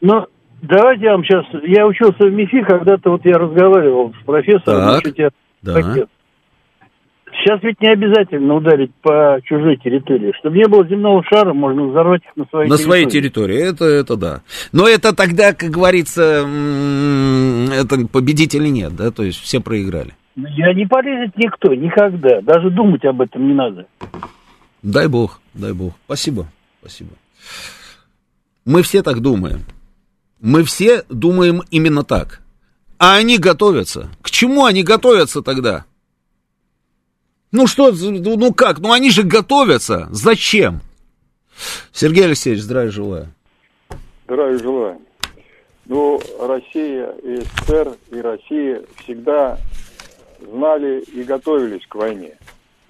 Ну, давайте я вам сейчас... Я учился в МИФИ, когда-то вот я разговаривал с профессором. Так, да. Сейчас ведь не обязательно ударить по чужой территории. Чтобы не было земного шара, можно взорвать их на своей на территории. На своей территории, это, это да. Но это тогда, как говорится, это победителей нет, да, то есть все проиграли. Я не полезет никто, никогда. Даже думать об этом не надо. Дай бог, дай бог. Спасибо, спасибо. Мы все так думаем. Мы все думаем именно так. А они готовятся. К чему они готовятся тогда? Ну что, ну как? Ну они же готовятся. Зачем? Сергей Алексеевич, здравия желаю. Здравия желаю. Ну, Россия и СССР и Россия всегда знали и готовились к войне.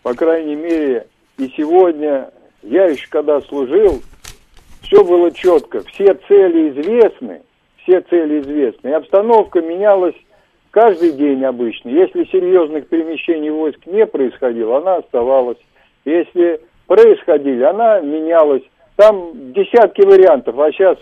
По крайней мере, и сегодня, я еще когда служил, все было четко, все цели известны, все цели известны. И обстановка менялась каждый день обычно. Если серьезных перемещений войск не происходило, она оставалась. Если происходили, она менялась. Там десятки вариантов, а сейчас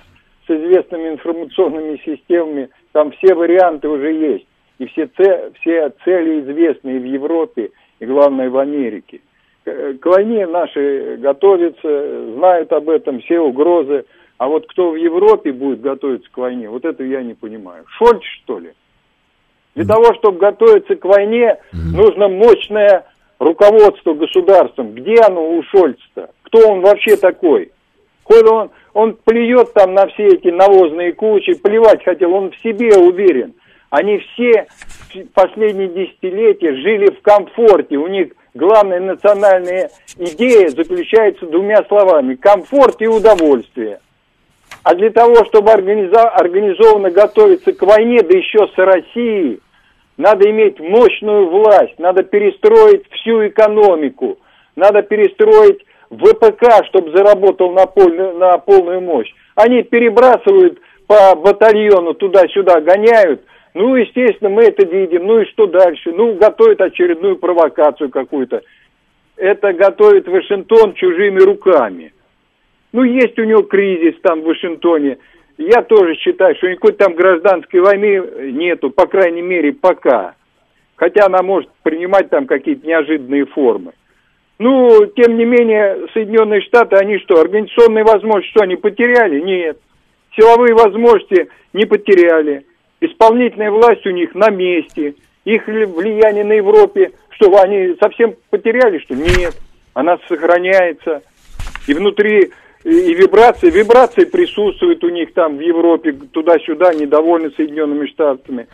с известными информационными системами там все варианты уже есть и все, це, все цели известны и в Европе, и главное в Америке. К войне наши готовятся, знают об этом, все угрозы. А вот кто в Европе будет готовиться к войне, вот это я не понимаю. Шольц, что ли? Для того, чтобы готовиться к войне, нужно мощное руководство государством. Где оно у Шольца-то? Кто он вообще такой? Хоть он, он плюет там на все эти навозные кучи, плевать хотел, он в себе уверен. Они все последние десятилетия жили в комфорте. У них главная национальная идея заключается двумя словами. Комфорт и удовольствие. А для того, чтобы организованно готовиться к войне, да еще с Россией, надо иметь мощную власть, надо перестроить всю экономику, надо перестроить ВПК, чтобы заработал на полную, на полную мощь. Они перебрасывают по батальону туда-сюда, гоняют, ну, естественно, мы это видим. Ну и что дальше? Ну, готовит очередную провокацию какую-то. Это готовит Вашингтон чужими руками. Ну, есть у него кризис там в Вашингтоне. Я тоже считаю, что никакой там гражданской войны нету, по крайней мере, пока. Хотя она может принимать там какие-то неожиданные формы. Ну, тем не менее, Соединенные Штаты, они что, организационные возможности, что они потеряли? Нет. Силовые возможности не потеряли исполнительная власть у них на месте, их влияние на Европе, что они совсем потеряли, что нет, она сохраняется, и внутри и вибрации, вибрации присутствуют у них там в Европе, туда-сюда, недовольны Соединенными Штатами.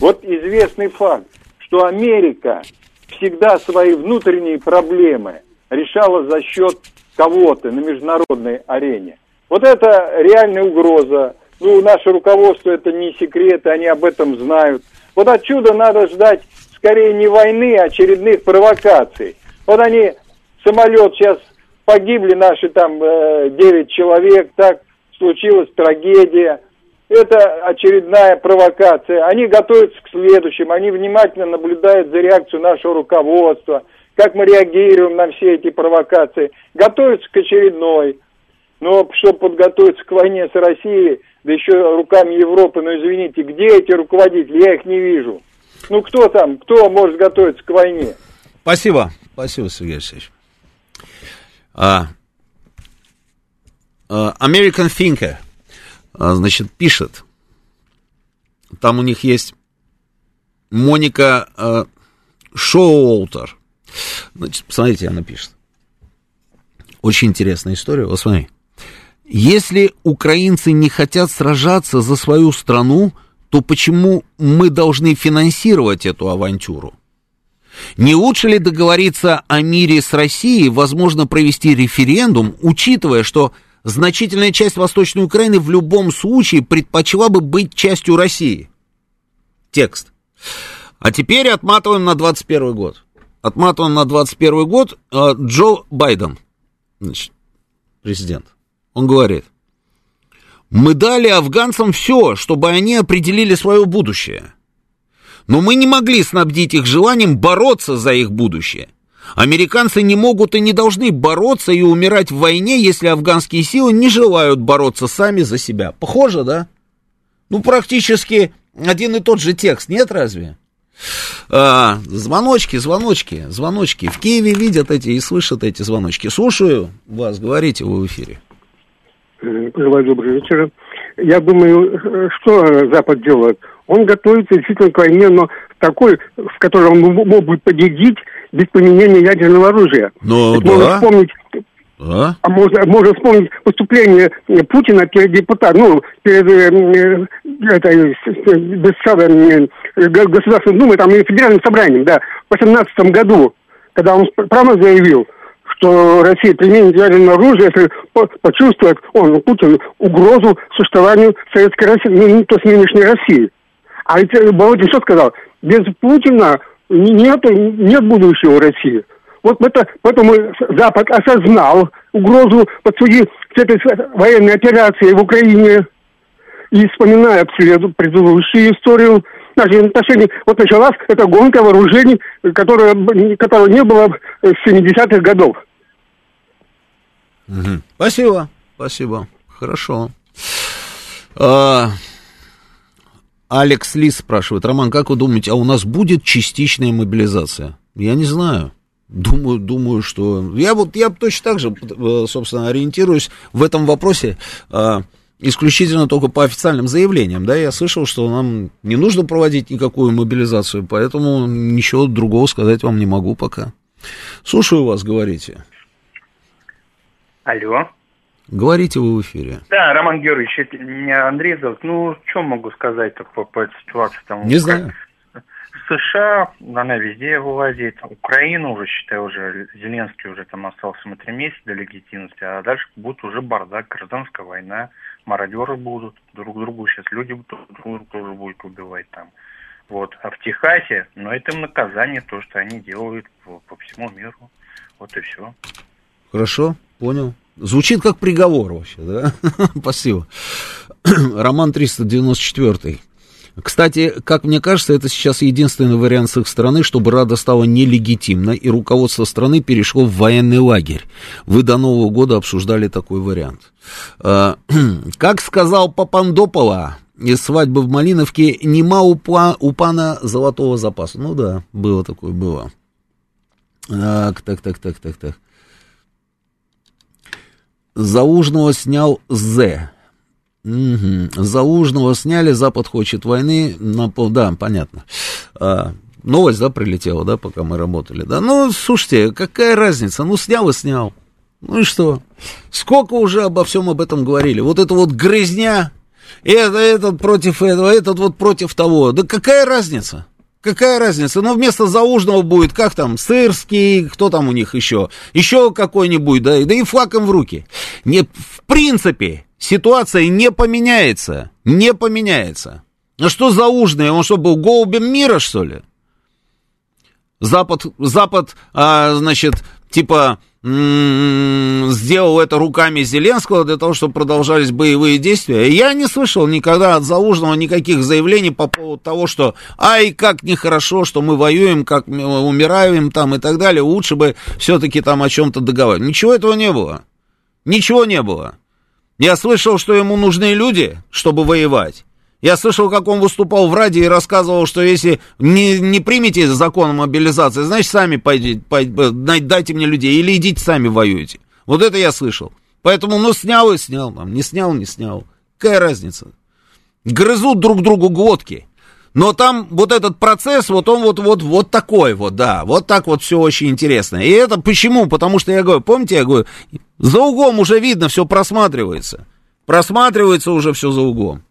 Вот известный факт, что Америка всегда свои внутренние проблемы решала за счет кого-то на международной арене. Вот это реальная угроза ну, наше руководство это не секрет, они об этом знают. Вот отсюда надо ждать скорее не войны, а очередных провокаций. Вот они, самолет сейчас погибли наши там э, 9 человек, так, случилась трагедия, это очередная провокация. Они готовятся к следующим, они внимательно наблюдают за реакцией нашего руководства, как мы реагируем на все эти провокации, готовятся к очередной. Но чтобы подготовиться к войне с Россией, да еще руками Европы, ну извините, где эти руководители? Я их не вижу. Ну кто там, кто может готовиться к войне? Спасибо. Спасибо, Сергей Алексеевич. А, а, American Thinker, а, значит, пишет. Там у них есть Моника а, Шоуолтер. Значит, посмотрите, она пишет. Очень интересная история. Вот смотри. Если украинцы не хотят сражаться за свою страну, то почему мы должны финансировать эту авантюру? Не лучше ли договориться о мире с Россией, возможно, провести референдум, учитывая, что значительная часть Восточной Украины в любом случае предпочла бы быть частью России? Текст. А теперь отматываем на 21 год. Отматываем на 21 год э, Джо Байден, значит, президент. Он говорит, мы дали афганцам все, чтобы они определили свое будущее. Но мы не могли снабдить их желанием бороться за их будущее. Американцы не могут и не должны бороться и умирать в войне, если афганские силы не желают бороться сами за себя. Похоже, да? Ну, практически один и тот же текст, нет разве? А, звоночки, звоночки, звоночки. В Киеве видят эти и слышат эти звоночки. Слушаю вас, говорите вы в эфире. Желаю доброго вечера. Я думаю, что Запад делает? Он готовится действительно к войне, но такой, в которой он мог бы победить без применения ядерного оружия. Это да. Можно вспомнить А? а можно, можно вспомнить выступление Путина перед депутатом, ну, перед э, э, э, Государственной Думой, там, и Федеральным собранием, да, в 18 году, когда он прямо заявил, что Россия применит ядерное оружие, если по- почувствует, он, Путин, угрозу существованию Советской России, ну, то есть нынешней России. А ведь э, Володин что сказал? Без Путина нет, нет будущего России. Вот это, поэтому Запад осознал угрозу под своей с этой военной операцией в Украине. И вспоминая предыду- предыдущую историю наших отношений, вот началась эта гонка вооружений, которая, которой не было с 70-х годов. Мгм. Спасибо, спасибо. Хорошо. А, Алекс Лис спрашивает, Роман, как вы думаете, а у нас будет частичная мобилизация? Я не знаю. Думаю, думаю, что... Я вот, я точно так же, э, собственно, ориентируюсь в этом вопросе а, исключительно только по официальным заявлениям, да, я слышал, что нам не нужно проводить никакую мобилизацию, поэтому ничего другого сказать вам не могу пока. Слушаю вас, говорите. Алло. Говорите вы в эфире. Да, Роман Георгиевич, это меня Андрей зовут. Ну, что могу сказать-то по, по этой ситуации? Там, Не знаю. США, она везде вывозит. Украина уже, считаю, уже Зеленский уже там остался на три месяца до легитимности, а дальше будет уже бардак, гражданская война, мародеры будут друг другу, сейчас люди друг друга тоже будут убивать там. Вот. А в Техасе, ну, это им наказание, то, что они делают по, по всему миру. Вот и все. Хорошо, понял. Звучит как приговор вообще, да? Спасибо. Роман 394. Кстати, как мне кажется, это сейчас единственный вариант с их стороны, чтобы Рада стала нелегитимной, и руководство страны перешло в военный лагерь. Вы до Нового года обсуждали такой вариант. А, Как сказал Папандопола, из свадьбы в Малиновке нема у, па- у пана золотого запаса. Ну да, было такое, было. Так, так, так, так, так, так. Заужного снял З. Мгм. Заужного сняли, Запад хочет войны. На. Да, понятно. А, новость, да, прилетела, да, пока мы работали, да. Ну, слушайте, какая разница? Ну, снял и снял. Ну и что? Сколько уже обо всем об этом говорили? Вот это вот грызня, это, этот против этого, этот вот против того. Да какая разница? Какая разница? Ну, вместо заужного будет, как там, сырский, кто там у них еще? Еще какой-нибудь, да, да и флаком в руки. Не, в принципе, ситуация не поменяется. Не поменяется. А что заужный? Он что, был голубем мира, что ли? Запад, Запад, а, значит, типа, сделал это руками Зеленского для того, чтобы продолжались боевые действия. Я не слышал никогда от Залужного никаких заявлений по поводу того, что ай, как нехорошо, что мы воюем, как мы умираем там и так далее, лучше бы все-таки там о чем-то договаривать. Ничего этого не было. Ничего не было. Я слышал, что ему нужны люди, чтобы воевать. Я слышал, как он выступал в радио и рассказывал, что если не, не примете закон о мобилизации, значит, сами пойдите, пойдите, дайте мне людей, или идите сами воюйте. Вот это я слышал. Поэтому, ну, снял и снял, там, не снял, не снял. Какая разница? Грызут друг другу глотки. Но там вот этот процесс, вот он вот, вот, вот такой вот, да, вот так вот все очень интересно. И это почему? Потому что я говорю, помните, я говорю, за углом уже видно, все просматривается. Просматривается уже все за углом.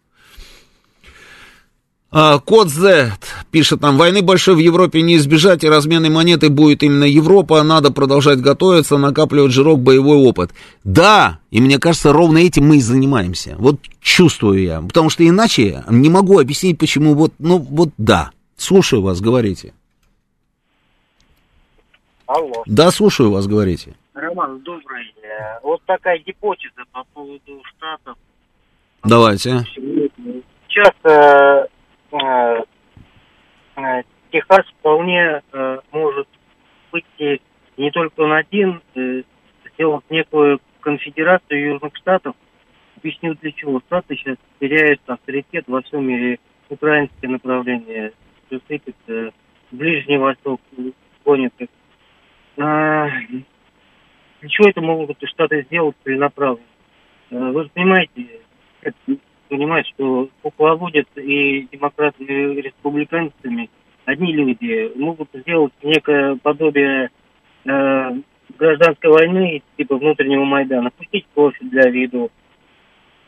А, код Z пишет нам, войны большой в Европе не избежать, и разменной монеты будет именно Европа, надо продолжать готовиться, накапливать жирок, боевой опыт. Да, и мне кажется, ровно этим мы и занимаемся. Вот чувствую я, потому что иначе не могу объяснить, почему вот, ну вот да. Слушаю вас, говорите. Алло. Да, слушаю вас, говорите. Роман, добрый. Э, Вот такая гипотеза по поводу штатов. Давайте. Сейчас э, Техас вполне э, может выйти не только он один, э, сделать некую конфедерацию Южных Штатов. Объясню для чего. Штаты сейчас теряют авторитет во всем мире. Украинское направление, все сыпется, Ближний Восток гонит их. А, для чего это могут Штаты сделать целенаправленно? Э, Вы же понимаете, понимать, что кукловодят и демократами, и республиканцами одни люди. Могут сделать некое подобие э, гражданской войны, типа внутреннего Майдана, пустить кровь для виду,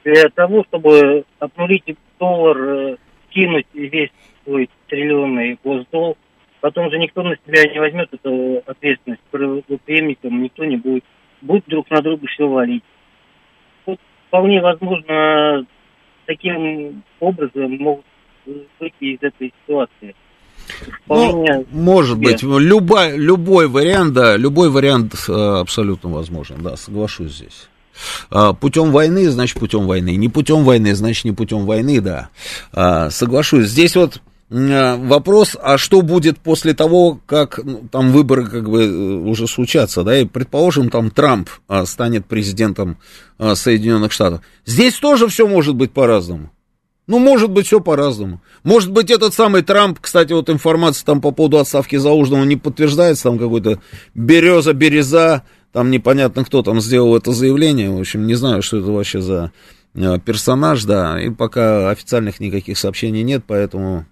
для того, чтобы обнулить доллар, э, кинуть весь свой триллионный госдолг, потом же никто на себя не возьмет эту ответственность, преемником никто не будет, будет друг на друга все валить. Вот вполне возможно, таким образом могут выйти из этой ситуации. Ну, может быть, любой, любой вариант, да, любой вариант э, абсолютно возможен, да, соглашусь здесь. А, Путем войны, значит, путем войны. Не путем войны, значит, не путем войны, да. А, Соглашусь. Здесь вот вопрос, а что будет после того, как ну, там выборы как бы э, уже случатся, да, и предположим, там Трамп а, станет президентом а, Соединенных Штатов. Здесь тоже все может быть по-разному. Ну, может быть, все по-разному. Может быть, этот самый Трамп, кстати, вот информация там по поводу отставки Залужного не подтверждается, там какой-то береза, береза, там непонятно, кто там сделал это заявление, в общем, не знаю, что это вообще за э, персонаж, да, и пока официальных никаких сообщений нет, поэтому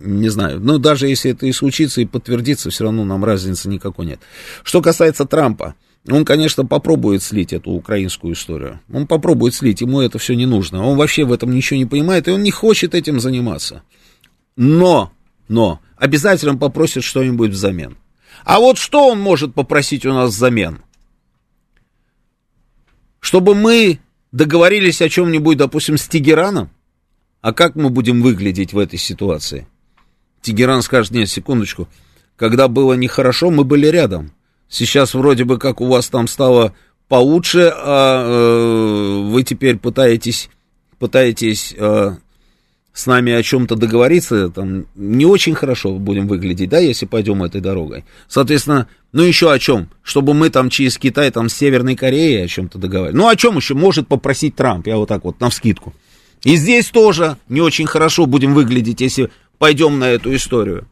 не знаю. Ну, даже если это и случится, и подтвердится, все равно нам разницы никакой нет. Что касается Трампа, он, конечно, попробует слить эту украинскую историю. Он попробует слить, ему это все не нужно. Он вообще в этом ничего не понимает, и он не хочет этим заниматься. Но, но, обязательно попросит что-нибудь взамен. А вот что он может попросить у нас взамен? Чтобы мы договорились о чем-нибудь, допустим, с Тегераном? А как мы будем выглядеть в этой ситуации? Тегеран скажет, нет, секундочку, когда было нехорошо, мы были рядом. Сейчас вроде бы как у вас там стало получше, а э, вы теперь пытаетесь, пытаетесь э, с нами о чем-то договориться, там не очень хорошо будем выглядеть, да, если пойдем этой дорогой. Соответственно, ну еще о чем? Чтобы мы там через Китай, там с Северной Кореей о чем-то договаривались. Ну о чем еще может попросить Трамп, я вот так вот, навскидку. И здесь тоже не очень хорошо будем выглядеть, если пойдем на эту историю.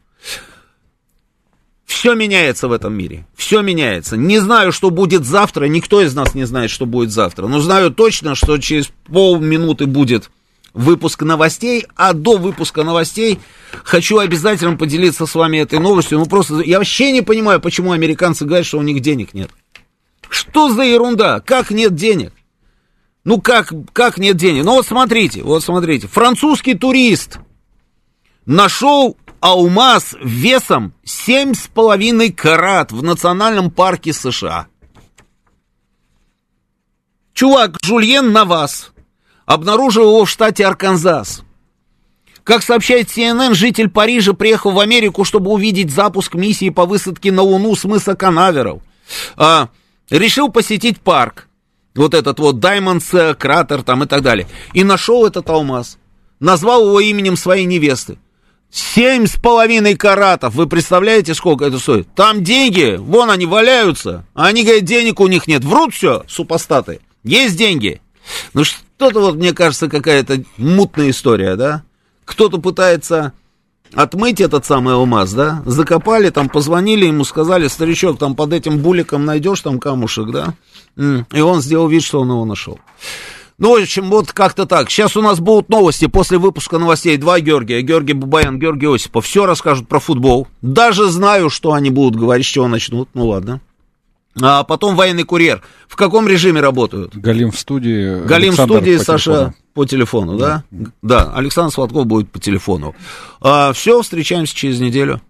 Все меняется в этом мире. Все меняется. Не знаю, что будет завтра. Никто из нас не знает, что будет завтра. Но знаю точно, что через полминуты будет выпуск новостей. А до выпуска новостей хочу обязательно поделиться с вами этой новостью. Ну просто я вообще не понимаю, почему американцы говорят, что у них денег нет. Что за ерунда? Как нет денег? Ну как, как нет денег? Ну вот смотрите, вот смотрите. Французский турист нашел алмаз весом 7,5 карат в национальном парке США. Чувак, Жульен на вас. Обнаружил его в штате Арканзас. Как сообщает CNN, житель Парижа приехал в Америку, чтобы увидеть запуск миссии по высадке на Луну с мыса Канаверал. А, решил посетить парк, вот этот вот Даймондс, э, кратер там и так далее, и нашел этот алмаз, назвал его именем своей невесты. Семь с половиной каратов, вы представляете, сколько это стоит? Там деньги, вон они валяются, а они говорят, денег у них нет. Врут все, супостаты. Есть деньги. Ну что-то вот, мне кажется, какая-то мутная история, да? Кто-то пытается отмыть этот самый алмаз, да? Закопали, там позвонили ему, сказали, старичок, там под этим буликом найдешь там камушек, да? И он сделал вид, что он его нашел. Ну, в общем, вот как-то так. Сейчас у нас будут новости после выпуска новостей. Два Георгия. Георгий Бабаян, Георгий Осипов. Все расскажут про футбол. Даже знаю, что они будут говорить, с чего начнут. Ну, ладно. А потом военный курьер. В каком режиме работают? Галим в студии. Галим в студии, по Саша телефону. по телефону, да? да? Да, Александр Сладков будет по телефону. А, все, встречаемся через неделю.